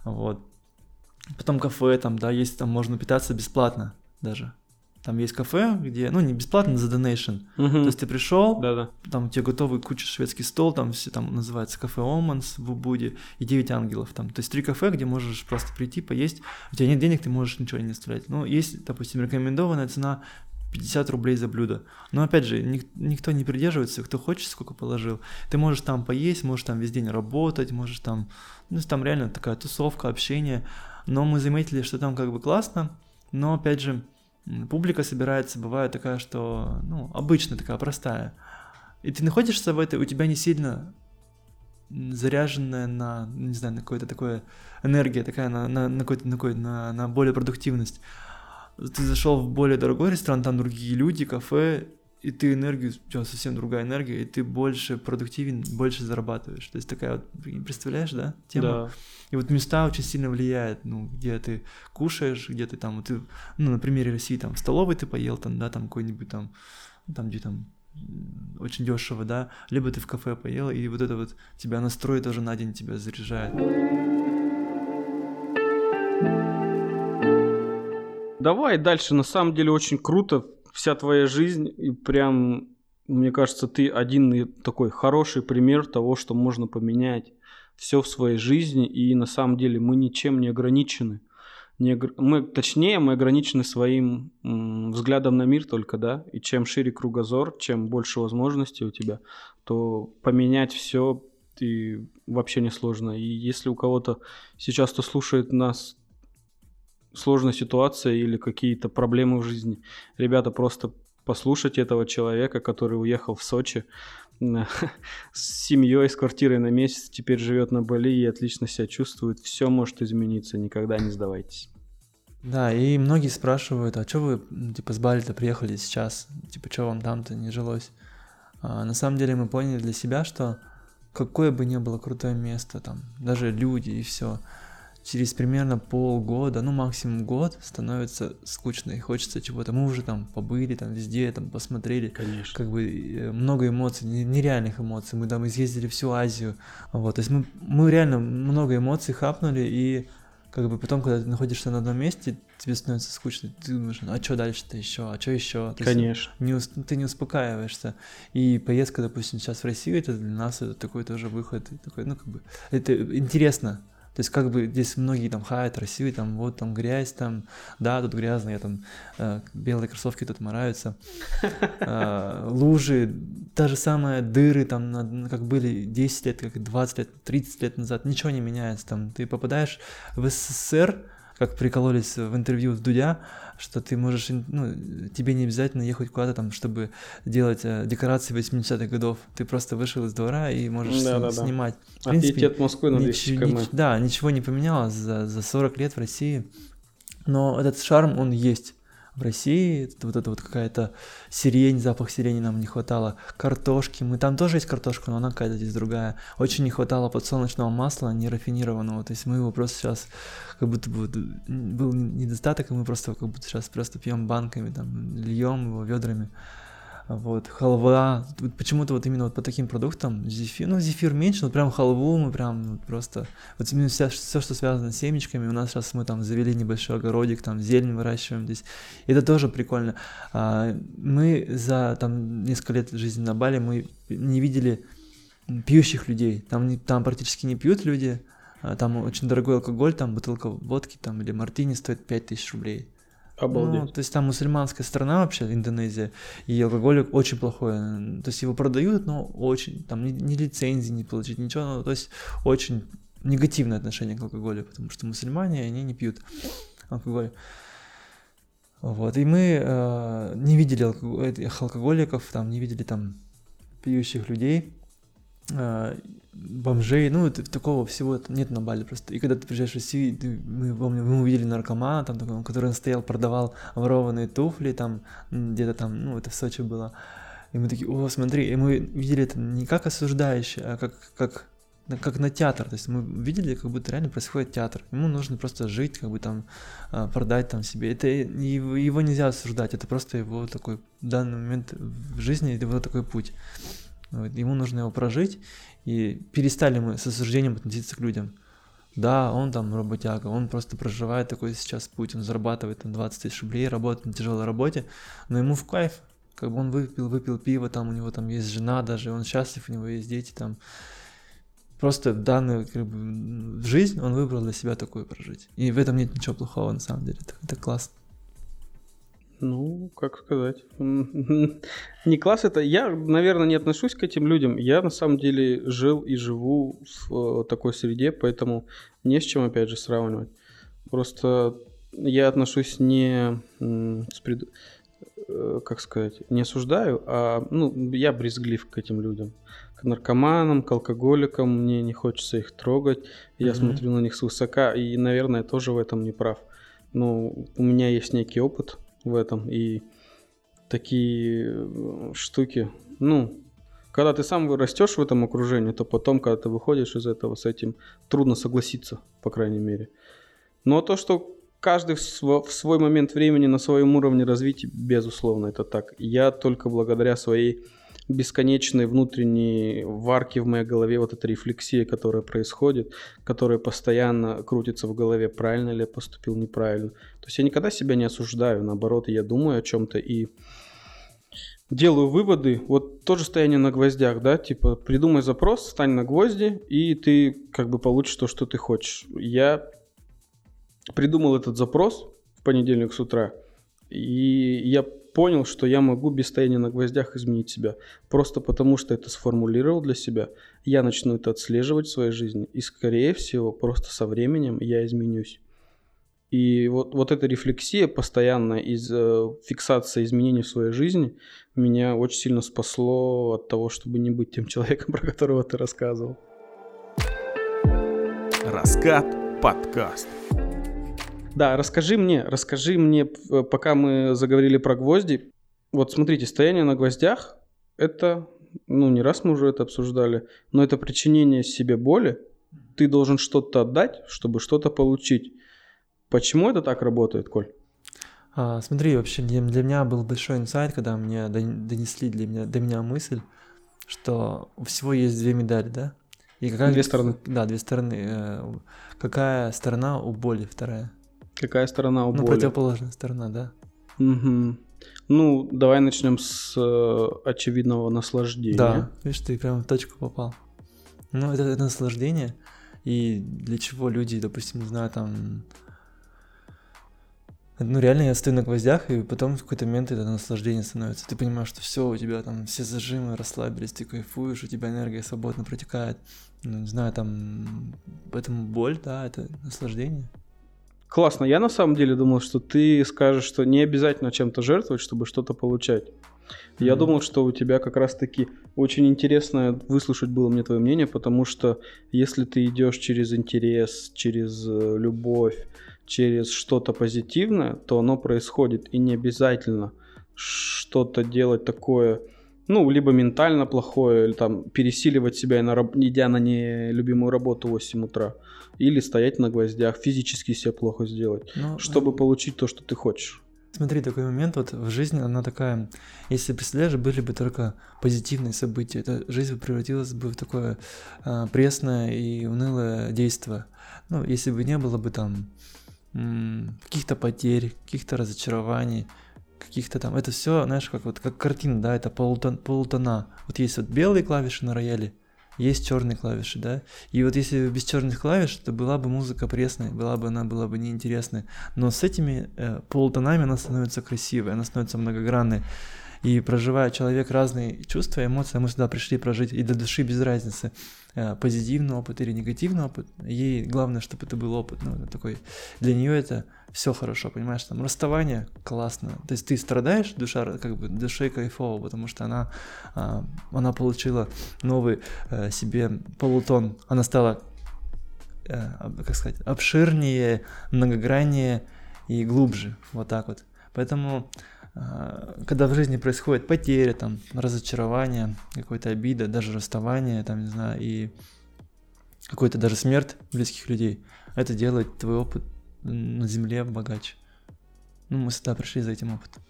вот. Потом кафе там, да, есть, там можно питаться бесплатно даже, там есть кафе, где, ну, не бесплатно, за donation. Угу. То есть ты пришел, Да-да. там у тебя готовый куча шведский стол, там все там называется кафе Оманс в Убуде и 9 ангелов там. То есть три кафе, где можешь просто прийти, поесть. У тебя нет денег, ты можешь ничего не оставлять. Ну, есть, допустим, рекомендованная цена 50 рублей за блюдо. Но опять же, ник- никто не придерживается, кто хочет, сколько положил. Ты можешь там поесть, можешь там весь день работать, можешь там, ну, там реально такая тусовка, общение. Но мы заметили, что там как бы классно, но опять же, публика собирается, бывает такая, что, ну, обычная такая, простая. И ты находишься в этой, у тебя не сильно заряженная на, не знаю, на какое-то такое энергия, такая на, на, на какой-то, на, какой на, на более продуктивность. Ты зашел в более дорогой ресторан, там другие люди, кафе, и ты энергию, у совсем другая энергия, и ты больше продуктивен, больше зарабатываешь. То есть такая вот, представляешь, да, тема? Да. И вот места очень сильно влияют, ну, где ты кушаешь, где ты там, ты, ну, на примере России, там, в столовой ты поел, там, да, там, какой-нибудь там, ну, там, где там очень дешево, да, либо ты в кафе поел, и вот это вот тебя настрой тоже на день тебя заряжает. Давай дальше, на самом деле очень круто, вся твоя жизнь, и прям, мне кажется, ты один такой хороший пример того, что можно поменять все в своей жизни, и на самом деле мы ничем не ограничены. Не, мы, точнее, мы ограничены своим м, взглядом на мир только, да, и чем шире кругозор, чем больше возможностей у тебя, то поменять все и вообще не сложно. И если у кого-то сейчас, кто слушает нас, сложная ситуация или какие-то проблемы в жизни, ребята, просто послушайте этого человека, который уехал в Сочи, с семьей, с квартирой на месяц, теперь живет на Бали и отлично себя чувствует. Все может измениться, никогда не сдавайтесь. Да, и многие спрашивают, а что вы, типа, с Бали-то приехали сейчас? Типа, что вам там-то не жилось? А, на самом деле мы поняли для себя, что какое бы ни было крутое место, там, даже люди и все, через примерно полгода, ну максимум год, становится скучно и хочется чего-то. Мы уже там побыли, там везде, там посмотрели. Конечно. Как бы э, много эмоций, нереальных эмоций. Мы там изъездили всю Азию. Вот, то есть мы, мы реально много эмоций хапнули, и как бы потом, когда ты находишься на одном месте, тебе становится скучно. Ты думаешь, «Ну, а что дальше-то еще, а что еще? То Конечно. Не, ты не успокаиваешься. И поездка, допустим, сейчас в Россию, это для нас это такой тоже выход, такой, ну как бы, это интересно То есть как бы здесь многие там хаят Россию, там вот там грязь, там, да, тут грязно, я там э, белые кроссовки тут мораются, э, лужи, та же самая дыры там, как были 10 лет, как 20 лет, 30 лет назад, ничего не меняется, там ты попадаешь в СССР, как прикололись в интервью с Дудя, что ты можешь, ну, тебе не обязательно ехать куда-то там, чтобы делать э, декорации 80-х годов. Ты просто вышел из двора и можешь да, с, да, снимать. В принципе, от Москвы на 200 нич-. Нич- да, ничего не поменялось за, за 40 лет в России. Но этот шарм, он есть в России, вот это вот какая-то сирень, запах сирени нам не хватало, картошки, мы там тоже есть картошка, но она какая-то здесь другая. Очень не хватало подсолнечного масла, не рафинированного, то есть мы его просто сейчас, как будто бы был недостаток, и мы просто как будто сейчас просто пьем банками, там, льем его ведрами вот, халва, почему-то вот именно вот по таким продуктам, зефир, ну, зефир меньше, но прям халву мы прям просто, вот именно все, все, что связано с семечками, у нас сейчас мы там завели небольшой огородик, там зелень выращиваем здесь, это тоже прикольно. А, мы за там несколько лет жизни на Бали, мы не видели пьющих людей, там, там практически не пьют люди, а там очень дорогой алкоголь, там бутылка водки там или мартини стоит 5000 рублей. Обалдеть. Ну, то есть там мусульманская страна вообще, Индонезия, и алкоголь очень плохой. То есть его продают, но очень, там ни, ни лицензии не получить, ничего, ну, то есть очень негативное отношение к алкоголю, потому что мусульмане, они не пьют алкоголь. Вот, и мы э, не видели алког... алкоголиков, там, не видели там пьющих людей. Э, бомжей, ну, это, такого всего нет на Бали просто. И когда ты приезжаешь в Россию, ты, мы, помню, мы увидели наркомана, там, такого, который стоял, продавал ворованные туфли, там, где-то там, ну, это в Сочи было. И мы такие, о, смотри, и мы видели это не как осуждающее, а как, как, как на театр. То есть мы видели, как будто реально происходит театр. Ему нужно просто жить, как бы там, а, продать там себе. Это его нельзя осуждать, это просто его такой, в данный момент в жизни, его такой путь. Ему нужно его прожить, и перестали мы с осуждением относиться к людям. Да, он там работяга, он просто проживает такой сейчас путь, он зарабатывает там 20 тысяч рублей, работает на тяжелой работе, но ему в кайф, как бы он выпил, выпил пиво, там у него там есть жена даже, он счастлив, у него есть дети там. Просто данную как бы, жизнь он выбрал для себя такую прожить. И в этом нет ничего плохого на самом деле, это, это классно. Ну, как сказать. Не класс это. Я, наверное, не отношусь к этим людям. Я на самом деле жил и живу в э, такой среде, поэтому не с чем, опять же, сравнивать. Просто я отношусь не с пред... Э, как сказать, не осуждаю, а ну, я брезглив к этим людям. К наркоманам, к алкоголикам, мне не хочется их трогать. Я mm-hmm. смотрю на них свысока, и, наверное, тоже в этом не прав. Но у меня есть некий опыт, в этом. И такие э, штуки, ну, когда ты сам растешь в этом окружении, то потом, когда ты выходишь из этого, с этим трудно согласиться, по крайней мере. Но то, что каждый в свой момент времени на своем уровне развития, безусловно, это так. Я только благодаря своей бесконечной внутренней варки в моей голове, вот эта рефлексия, которая происходит, которая постоянно крутится в голове, правильно ли я поступил, неправильно. То есть я никогда себя не осуждаю, наоборот, я думаю о чем-то и делаю выводы. Вот тоже стояние на гвоздях, да, типа придумай запрос, стань на гвозди, и ты как бы получишь то, что ты хочешь. Я придумал этот запрос в понедельник с утра, и я понял, что я могу без стояния на гвоздях изменить себя. Просто потому, что это сформулировал для себя, я начну это отслеживать в своей жизни. И, скорее всего, просто со временем я изменюсь. И вот, вот эта рефлексия постоянная из э, фиксация изменений в своей жизни меня очень сильно спасло от того, чтобы не быть тем человеком, про которого ты рассказывал. Раскат подкаст. Да, расскажи мне, расскажи мне, э, пока мы заговорили про гвозди. Вот смотрите, стояние на гвоздях – это, ну не раз мы уже это обсуждали, но это причинение себе боли. Ты должен что-то отдать, чтобы что-то получить. Почему это так работает, Коль? А, смотри, вообще для, для меня был большой инсайт, когда мне донесли для меня, до меня мысль, что у всего есть две медали, да? И какая, две стороны. Да, две стороны. Э, какая сторона у боли вторая? Какая сторона у ну, боли? противоположная сторона, да. Угу. Ну, давай начнем с э, очевидного наслаждения. Да, видишь, ты прям в точку попал. Ну, это, это наслаждение. и для чего люди, допустим, не знаю, там ну, реально я стою на гвоздях, и потом в какой-то момент это наслаждение становится. Ты понимаешь, что все, у тебя там все зажимы расслабились, ты кайфуешь, у тебя энергия свободно протекает. Ну, не знаю, там... Поэтому боль, да, это наслаждение. Классно. Я на самом деле думал, что ты скажешь, что не обязательно чем-то жертвовать, чтобы что-то получать. Mm-hmm. Я думал, что у тебя как раз-таки очень интересно выслушать было мне твое мнение, потому что если ты идешь через интерес, через э, любовь, через что-то позитивное, то оно происходит. И не обязательно что-то делать такое, ну, либо ментально плохое, или там пересиливать себя, на, идя на нелюбимую работу в 8 утра, или стоять на гвоздях, физически себе плохо сделать, ну, чтобы э... получить то, что ты хочешь. Смотри, такой момент вот в жизни, она такая, если представляешь, были бы только позитивные события, эта жизнь превратилась бы в такое э, пресное и унылое действие. Ну, если бы не было бы там каких-то потерь, каких-то разочарований, каких-то там. Это все, знаешь, как вот как картина, да, это полутон, полутона. Вот есть вот белые клавиши на рояле, есть черные клавиши, да. И вот если без черных клавиш, то была бы музыка пресная, была бы она была бы неинтересной. Но с этими э, полутонами она становится красивой, она становится многогранной. И проживая человек разные чувства, эмоции, мы сюда пришли прожить и до души без разницы. Э, позитивный опыт или негативный опыт. Ей главное, чтобы это был опыт. Ну, такой. Для нее это все хорошо, понимаешь, там расставание классно. То есть ты страдаешь, душа как бы душой кайфово, потому что она, а, она получила новый э, себе полутон. Она стала, э, как сказать, обширнее, многограннее и глубже. Вот так вот. Поэтому а, когда в жизни происходит потеря, там, разочарование, какая-то обида, даже расставание, там, не знаю, и какой-то даже смерть близких людей, это делает твой опыт на земле богаче. Ну, мы сюда пришли за этим опытом.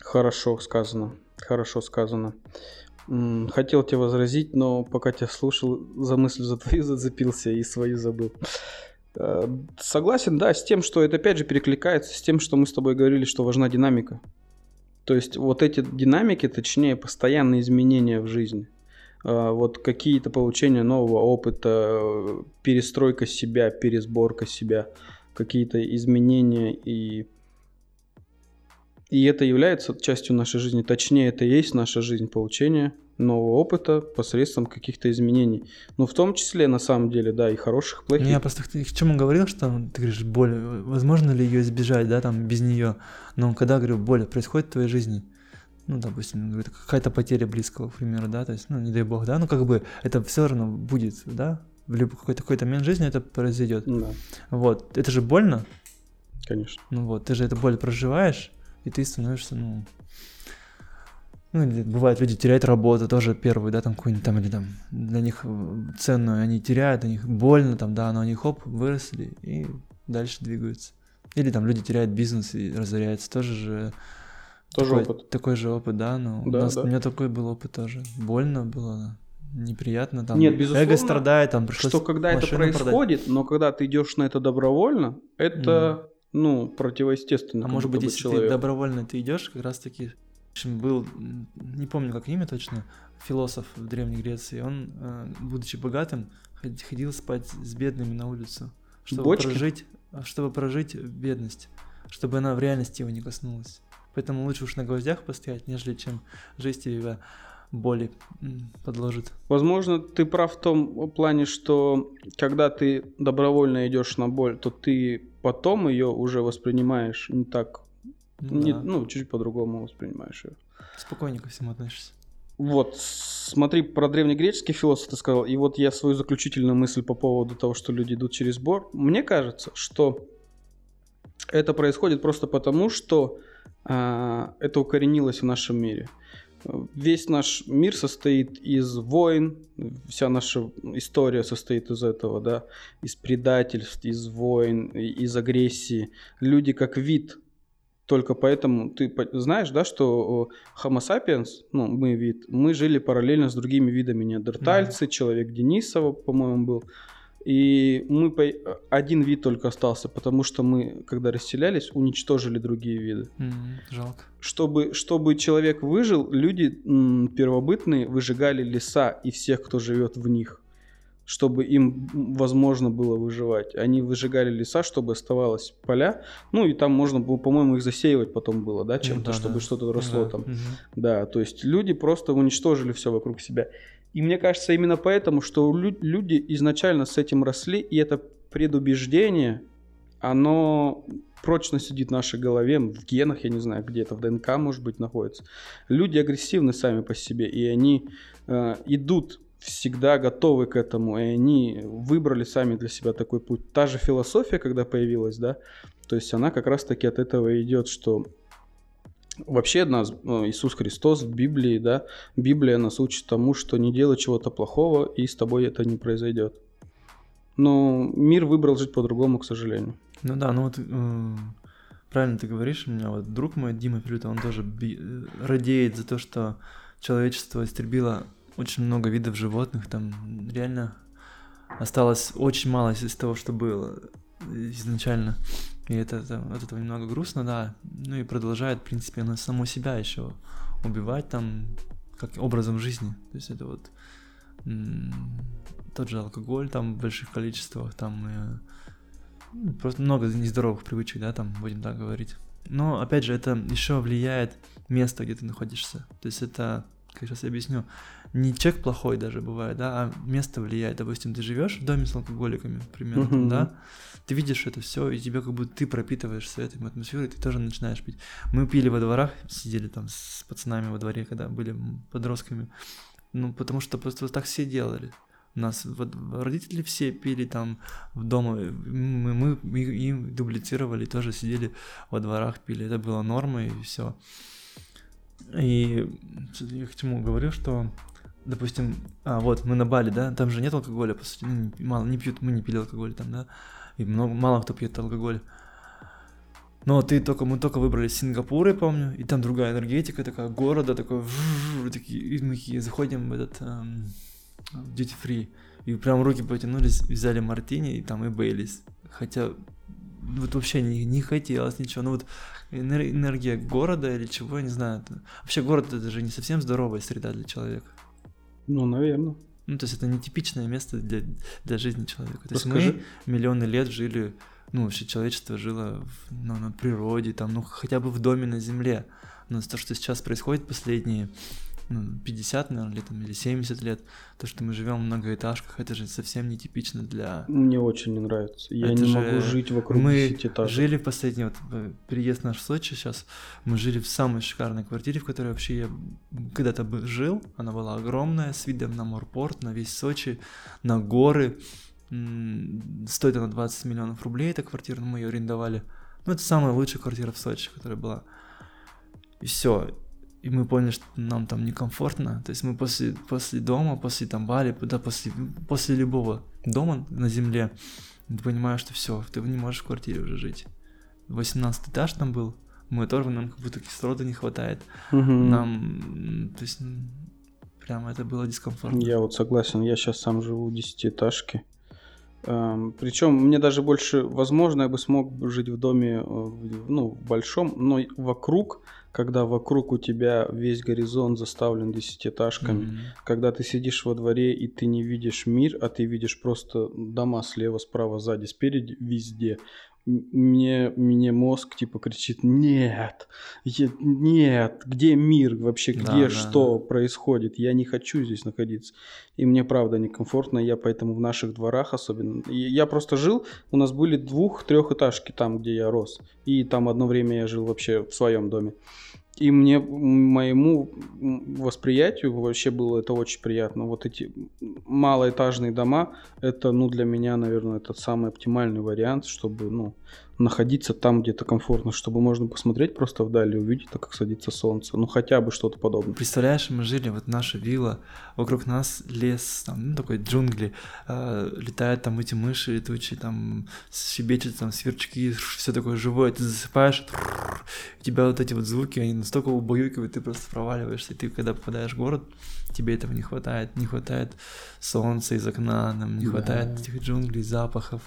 Хорошо сказано, хорошо сказано. Хотел тебе возразить, но пока тебя слушал, за мысль за твою зацепился и свою забыл. Э, согласен, да, с тем, что это опять же перекликается с тем, что мы с тобой говорили, что важна динамика. То есть вот эти динамики, точнее, постоянные изменения в жизни. Э, вот какие-то получения нового опыта, перестройка себя, пересборка себя, какие-то изменения и и это является частью нашей жизни. Точнее, это и есть наша жизнь, получение нового опыта посредством каких-то изменений. Ну, в том числе, на самом деле, да, и хороших, плохих. Я просто к чему говорил, что ты говоришь, боль, возможно ли ее избежать, да, там, без нее. Но когда, говорю, боль происходит в твоей жизни, ну, допустим, какая-то потеря близкого, к примеру, да, то есть, ну, не дай бог, да, ну, как бы это все равно будет, да, в любой какой-то какой момент жизни это произойдет. Да. Вот, это же больно. Конечно. Ну вот, ты же эту боль проживаешь, и ты становишься, ну, ну, бывает, люди теряют работу, тоже первую, да, там какую-нибудь там, или там для них ценную они теряют, для них больно, там, да, но они хоп, выросли и дальше двигаются. Или там люди теряют бизнес и разоряются, тоже же тоже такой, опыт. Такой же опыт, да, но да, у, нас, да. у меня такой был опыт тоже. Больно было, неприятно, там Нет, безусловно, эго страдает, там пришлось Что когда это происходит, продать. но когда ты идешь на это добровольно, это, mm. ну, противоестественно. А может быть, если человек. ты добровольно ты идешь, как раз таки был, не помню как имя точно, философ в Древней Греции, он, э, будучи богатым, ходил спать с бедными на улицу, чтобы Бочки? прожить, чтобы прожить бедность, чтобы она в реальности его не коснулась. Поэтому лучше уж на гвоздях постоять, нежели чем жизнь тебя боли подложит. Возможно, ты прав в том плане, что когда ты добровольно идешь на боль, то ты потом ее уже воспринимаешь не так ну, не, да. ну чуть по-другому воспринимаешь ее. Спокойнее ко всему относишься. Вот, смотри, про древнегреческий философ ты сказал, и вот я свою заключительную мысль по поводу того, что люди идут через бор. Мне кажется, что это происходит просто потому, что а, это укоренилось в нашем мире. Весь наш мир состоит из войн, вся наша история состоит из этого, да, из предательств, из войн, из агрессии. Люди как вид только поэтому ты знаешь, да, что Homo sapiens, ну, мы вид, мы жили параллельно с другими видами неандертальцы, mm-hmm. человек Денисова, по-моему, был. И мы по... один вид только остался, потому что мы, когда расселялись, уничтожили другие виды. Mm, жалко. Чтобы, чтобы человек выжил, люди м, первобытные выжигали леса и всех, кто живет в них. чтобы им возможно было выживать. Они выжигали леса, чтобы оставалось поля. Ну и там можно было, по-моему, их засеивать потом было, да, чем-то, да, чтобы да. что-то росло Да, там. мгм. Да, то есть люди просто уничтожили все вокруг себя. И мне кажется, именно поэтому, что лю- люди изначально с этим росли, и это предубеждение, оно прочно сидит в нашей голове, в генах, я не знаю, где-то в ДНК, может быть, находится. Люди агрессивны сами по себе, и они э, идут всегда готовы к этому, и они выбрали сами для себя такой путь. Та же философия, когда появилась, да, то есть она как раз-таки от этого идет, что Вообще нас ну, Иисус Христос в Библии, да, Библия нас учит тому, что не делай чего-то плохого, и с тобой это не произойдет. Но мир выбрал жить по-другому, к сожалению. Ну да, ну вот э, правильно ты говоришь, у меня вот друг мой Дима Филюта, он тоже би- э, радеет за то, что человечество истребило очень много видов животных, там реально осталось очень мало из того, что было изначально. И это, это от этого немного грустно, да. Ну и продолжает, в принципе, она само себя еще убивать там, как образом жизни. То есть это вот тот же алкоголь там в больших количествах, там э, ну, просто много нездоровых привычек, да, там будем так говорить. Но опять же, это еще влияет место, где ты находишься. То есть это, как сейчас я объясню, не человек плохой даже бывает, да, а место влияет. Допустим, ты живешь в доме с алкоголиками, примерно, Мгм. да, ты видишь это все, и тебя как будто ты пропитываешься этой атмосферой, ты тоже начинаешь пить. Мы пили во дворах, сидели там с пацанами во дворе, когда были подростками. Ну, потому что просто так все делали. У нас вот родители все пили там в дома, мы, мы, мы им дублицировали, тоже сидели во дворах, пили. Это было нормой и все. И я к чему говорю, что, допустим, а вот мы на Бали, да, там же нет алкоголя, по сути, ну, не- мало не пьют, мы не пили алкоголь там, да, и много, мало кто пьет алкоголь. Но ты только, мы только выбрали Сингапур, я помню, и там другая энергетика такая, города такой, такие, и мы заходим в этот эм, duty free, и прям руки потянулись, взяли мартини, и там и Бейлис. Хотя вот вообще не, не хотелось ничего, ну вот энер- энергия города или чего, я не знаю. Вообще город это же не совсем здоровая среда для человека. Ну, наверное. Ну, то есть это не типичное место для, для жизни человека. То есть Расскажи. мы миллионы лет жили, ну, вообще человечество жило в- ну, на природе, там, ну, хотя бы в доме на земле. Но то, что сейчас происходит последние ну, 50, наверное, лет или 70 лет, то, что мы живем в многоэтажках, это же совсем не типично для... Мне очень не нравится. Я Это не же могу жить вокруг мы десятиэтажек. жили в последний вот э, переезд наш в Сочи сейчас, мы жили в самой шикарной квартире, в которой вообще я когда-то жил. Она была огромная, с видом на морпорт, на весь Сочи, на горы. Стоит она 20 миллионов рублей, эта квартира, но мы ее арендовали. Ну, это самая лучшая квартира в Сочи, которая была. И все. И мы поняли, что нам там некомфортно. То есть мы после, после дома, после там Бали, да, после, после любого дома на земле, ты понимаешь, что все, ты не можешь в квартире уже жить. 18 этаж там был, мы тоже, нам как будто кислорода не хватает. Мгм. Нам, то есть, прямо это было дискомфортно. Я вот согласен, я сейчас сам живу в десятиэтажке. Причем мне даже больше, возможно, я бы смог жить в доме, э, ну, в большом, но вокруг, когда вокруг у тебя весь горизонт заставлен десятиэтажками, Мгм. когда ты сидишь во дворе и ты не видишь мир, а ты видишь просто дома слева, справа, сзади, спереди, везде. Мне, мне мозг типа кричит, нет, я- нет, где мир вообще, Да, где да, что происходит, я не хочу здесь находиться. И мне правда некомфортно, я поэтому в наших дворах особенно. Я просто жил, у нас были двух-трехэтажки там, где я рос. И там одно время я жил вообще в своем доме. И мне, моему восприятию вообще было это очень приятно. Вот эти малоэтажные дома, это, ну, для меня, наверное, это самый оптимальный вариант, чтобы, ну, находиться там где-то комфортно, чтобы можно посмотреть просто вдали и увидеть, так как садится солнце. Ну, хотя бы что-то подобное. Представляешь, мы жили, вот наша вилла, вокруг нас лес, там, ну, такой джунгли, э, летают там эти мыши летучие, там, щебечут там сверчки, все такое живое, ты засыпаешь, у тебя вот эти вот звуки, они настолько убаюкивают, ты просто проваливаешься, и ты, когда попадаешь в город, тебе этого не хватает, не хватает солнца из окна, нам не Да. хватает этих джунглей, запахов,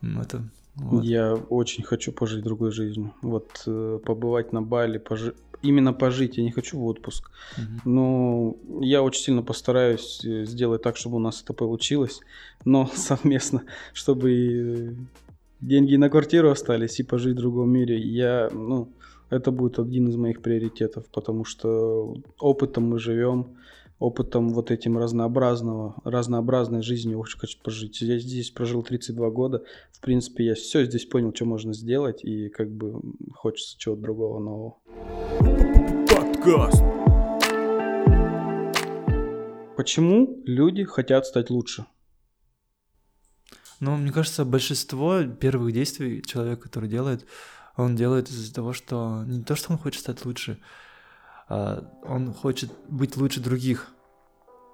ну, это Вот. Я очень хочу пожить другой жизнью. Вот э, побывать на Бали, пожи... именно пожить. Я не хочу в отпуск. Угу. Но я очень сильно постараюсь э, сделать так, чтобы у нас это получилось. Но совместно, чтобы деньги на квартиру остались и пожить в другом мире. Я, ну, это будет один из моих приоритетов, потому что опытом мы живем, опытом вот этим разнообразного, разнообразной жизни очень хочу пожить. Я здесь прожил 32 года. В принципе, я все здесь понял, что можно сделать, и как бы хочется чего-то другого нового. Подкаст. Почему люди хотят стать лучше? Ну, мне кажется, большинство первых действий человека, который делает, он делает из-за того, что не то, что он хочет стать лучше, он хочет быть лучше других.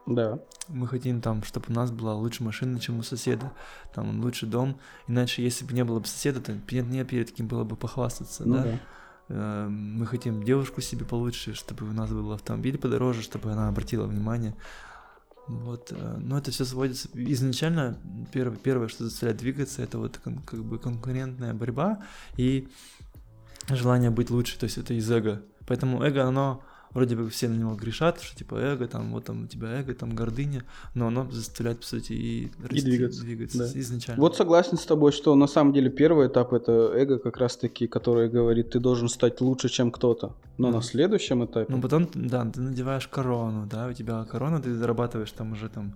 Да. Мы хотим там, чтобы у нас была лучше машина, чем у соседа, там лучше дом. Иначе, если бы не было бы соседа, то нет, не перед кем было бы похвастаться, ну, да? да. Эм, мы хотим девушку себе получше, чтобы у нас был автомобиль подороже, чтобы она обратила внимание. Вот, э, но это все сводится изначально первое, первое, что заставляет двигаться, это вот как бы конкурентная борьба и желание быть лучше, то есть это из эго. Поэтому эго, оно вроде бы все на него грешат, что типа эго, там, вот там у тебя эго, там гордыня, но оно заставляет, по сути, и, расти, и двигаться, двигаться да. изначально. Вот согласен с тобой, что на самом деле первый этап это эго как раз-таки, которое говорит, ты должен стать лучше, чем кто-то. Но да. на следующем этапе... Ну потом, да, ты надеваешь корону, да, у тебя корона, ты зарабатываешь там уже там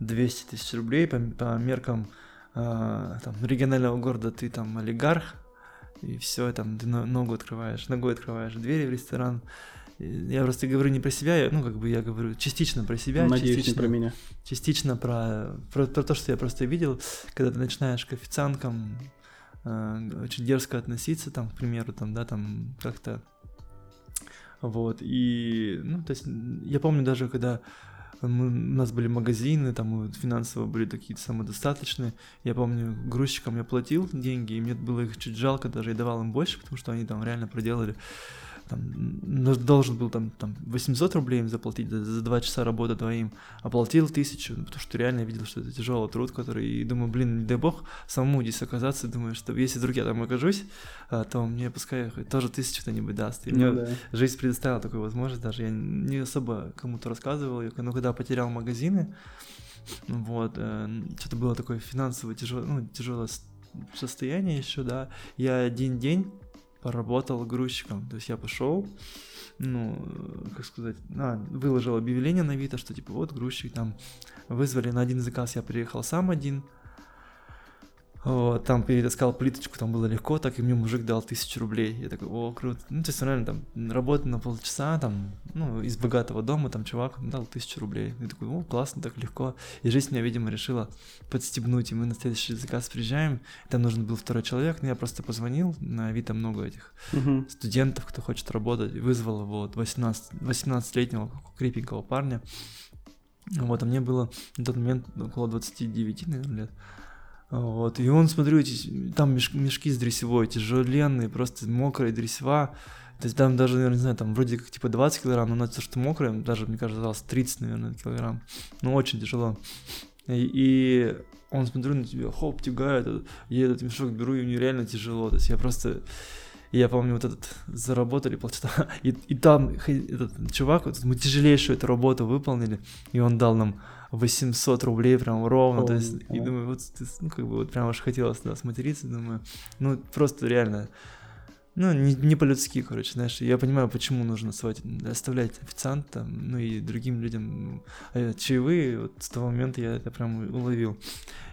200 тысяч рублей по, по меркам э, там, регионального города, ты там олигарх, и все, там ты ногу открываешь, ногой открываешь двери в ресторан, я просто говорю не про себя, ну, как бы я говорю частично про себя, Надеюсь, частично, не про меня. Частично про, про, про то, что я просто видел, когда ты начинаешь к официанткам э, очень дерзко относиться, там, к примеру, там, да, там, как-то, вот, и, ну, то есть, я помню даже, когда мы, у нас были магазины, там финансово были такие самодостаточные. Я помню, грузчикам я платил деньги, и мне было их чуть жалко, даже я давал им больше, потому что они там реально проделали там, должен был там, там 800 рублей им заплатить за, за 2 часа работы двоим, оплатил тысячу, потому что реально видел, что это тяжелый труд, который, и думаю, блин, не дай бог самому здесь оказаться, думаю, что если вдруг я там окажусь, а, то мне пускай тоже тысячу кто-нибудь даст. И ну, мне да. жизнь предоставила такую возможность, даже я не особо кому-то рассказывал, но когда потерял магазины, вот, э, что-то было такое финансово тяжелое, ну, тяжелое состояние еще, да, я один день поработал грузчиком. То есть я пошел, ну, как сказать, а, выложил объявление на Авито, что типа вот грузчик там вызвали на один заказ, я приехал сам один, вот, там перетаскал плиточку, там было легко, так и мне мужик дал тысячу рублей. Я такой, о, круто. Ну, то есть, реально, там, работа на полчаса, там, ну, из богатого дома, там, чувак дал тысячу рублей. Я такой, о, классно, так легко. И жизнь меня, видимо, решила подстебнуть, и мы на следующий заказ приезжаем, там нужен был второй человек, но я просто позвонил, на Авито много этих uh-huh. студентов, кто хочет работать, вызвал вот 18, 18-летнего крепенького парня. Вот, а мне было на тот момент около 29, наверное, лет. Вот, и он, смотрю, эти, там меш, мешки с дресевой, тяжеленные, просто мокрая дресева. То есть там даже, наверное, не знаю, там вроде как типа 20 килограмм, но на то, что мокрое, даже, мне кажется, казалось 30, наверное, килограмм. Ну, очень тяжело. И, и он, смотрю на тебя, хоп, тягает, я этот мешок беру, и мне реально тяжело. То есть я просто... я помню, вот этот заработали полчаса, и, и там этот чувак, вот, мы тяжелейшую эту работу выполнили, и он дал нам 800 рублей прям ровно, oh, то есть, oh. и думаю, вот, ну, как бы, вот прям аж хотелось да, сматериться, думаю, ну, просто реально, ну, не, не по-людски, короче, знаешь, я понимаю, почему нужно оставлять официанта, ну, и другим людям а чаевые, вот с того момента я это прям уловил,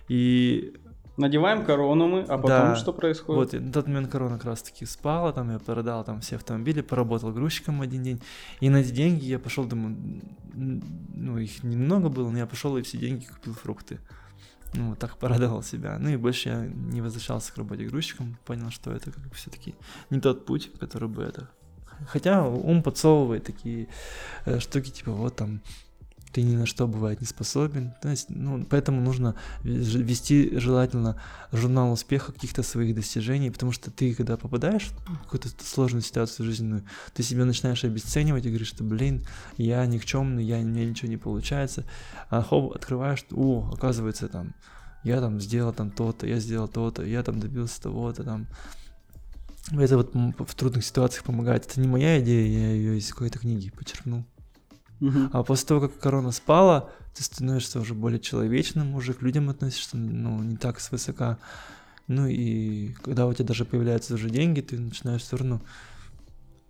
и Надеваем корону мы, а потом да, что происходит? Вот, тот момент корона как раз таки спала, там я продал там все автомобили, поработал грузчиком один день, и на эти деньги я пошел, думаю, ну их немного было, но я пошел и все деньги купил фрукты. Ну, вот так порадовал себя. Ну и больше я не возвращался к работе грузчиком, понял, что это как бы все-таки не тот путь, который бы это Хотя ум подсовывает такие э, штуки, типа вот там ты ни на что бывает не способен. То есть, ну, поэтому нужно вести желательно журнал успеха каких-то своих достижений, потому что ты, когда попадаешь в какую-то сложную ситуацию жизненную, ты себя начинаешь обесценивать и говоришь, что, блин, я никчемный, я, у меня ничего не получается. А хоп, открываешь, о, оказывается, там, я там сделал там то-то, я сделал то-то, я там добился того-то там. Это вот в трудных ситуациях помогает. Это не моя идея, я ее из какой-то книги почерпнул. Угу. А после того, как корона спала, ты становишься уже более человечным, уже к людям относишься, ну, не так свысока. Ну и когда у тебя даже появляются уже деньги, ты начинаешь все равно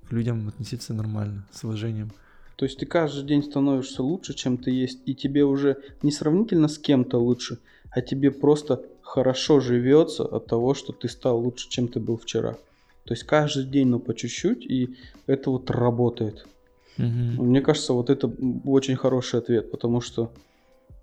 к людям относиться нормально, с уважением. То есть ты каждый день становишься лучше, чем ты есть, и тебе уже не сравнительно с кем-то лучше, а тебе просто хорошо живется от того, что ты стал лучше, чем ты был вчера. То есть каждый день, ну, по чуть-чуть, и это вот работает. Угу. Мне кажется, вот это очень хороший ответ, потому что,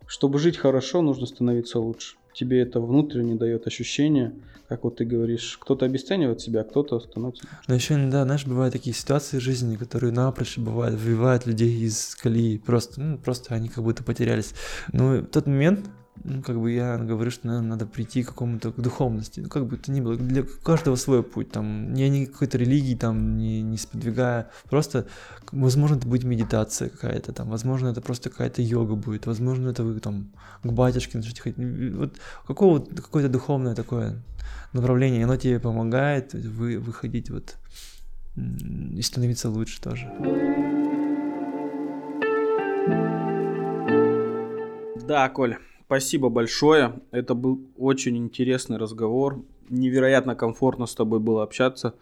чтобы жить хорошо, нужно становиться лучше. Тебе это внутренне дает ощущение, как вот ты говоришь, кто-то обесценивает себя, а кто-то становится. Но еще иногда, знаешь, бывают такие ситуации в жизни, которые напрочь бывают, вывивают людей из колеи, просто, ну, просто они как будто потерялись. Но в тот момент, ну, как бы я говорю, что наверное, надо прийти к какому-то к духовности. Ну, как бы это ни было, для каждого свой путь. Там, я не какой-то религии там не, не сподвигаю. Просто, возможно, это будет медитация какая-то там, возможно, это просто какая-то йога будет, возможно, это вы там к батюшке начнете ходить. Вот какого, какое-то духовное такое направление, оно тебе помогает вы, выходить вот и становиться лучше тоже. Да, Коля, Спасибо большое. Это был очень интересный разговор. Невероятно комфортно с тобой было общаться.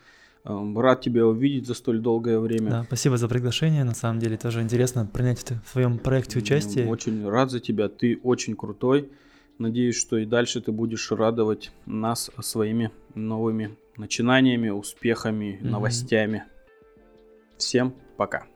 Эм, рад тебя увидеть за столь долгое время. Да, спасибо за приглашение. На самом деле тоже интересно принять в своем проекте участие. Очень рад за тебя. Ты очень крутой. Надеюсь, что и дальше ты будешь радовать нас своими новыми начинаниями, успехами, mm-hmm. новостями. Всем пока.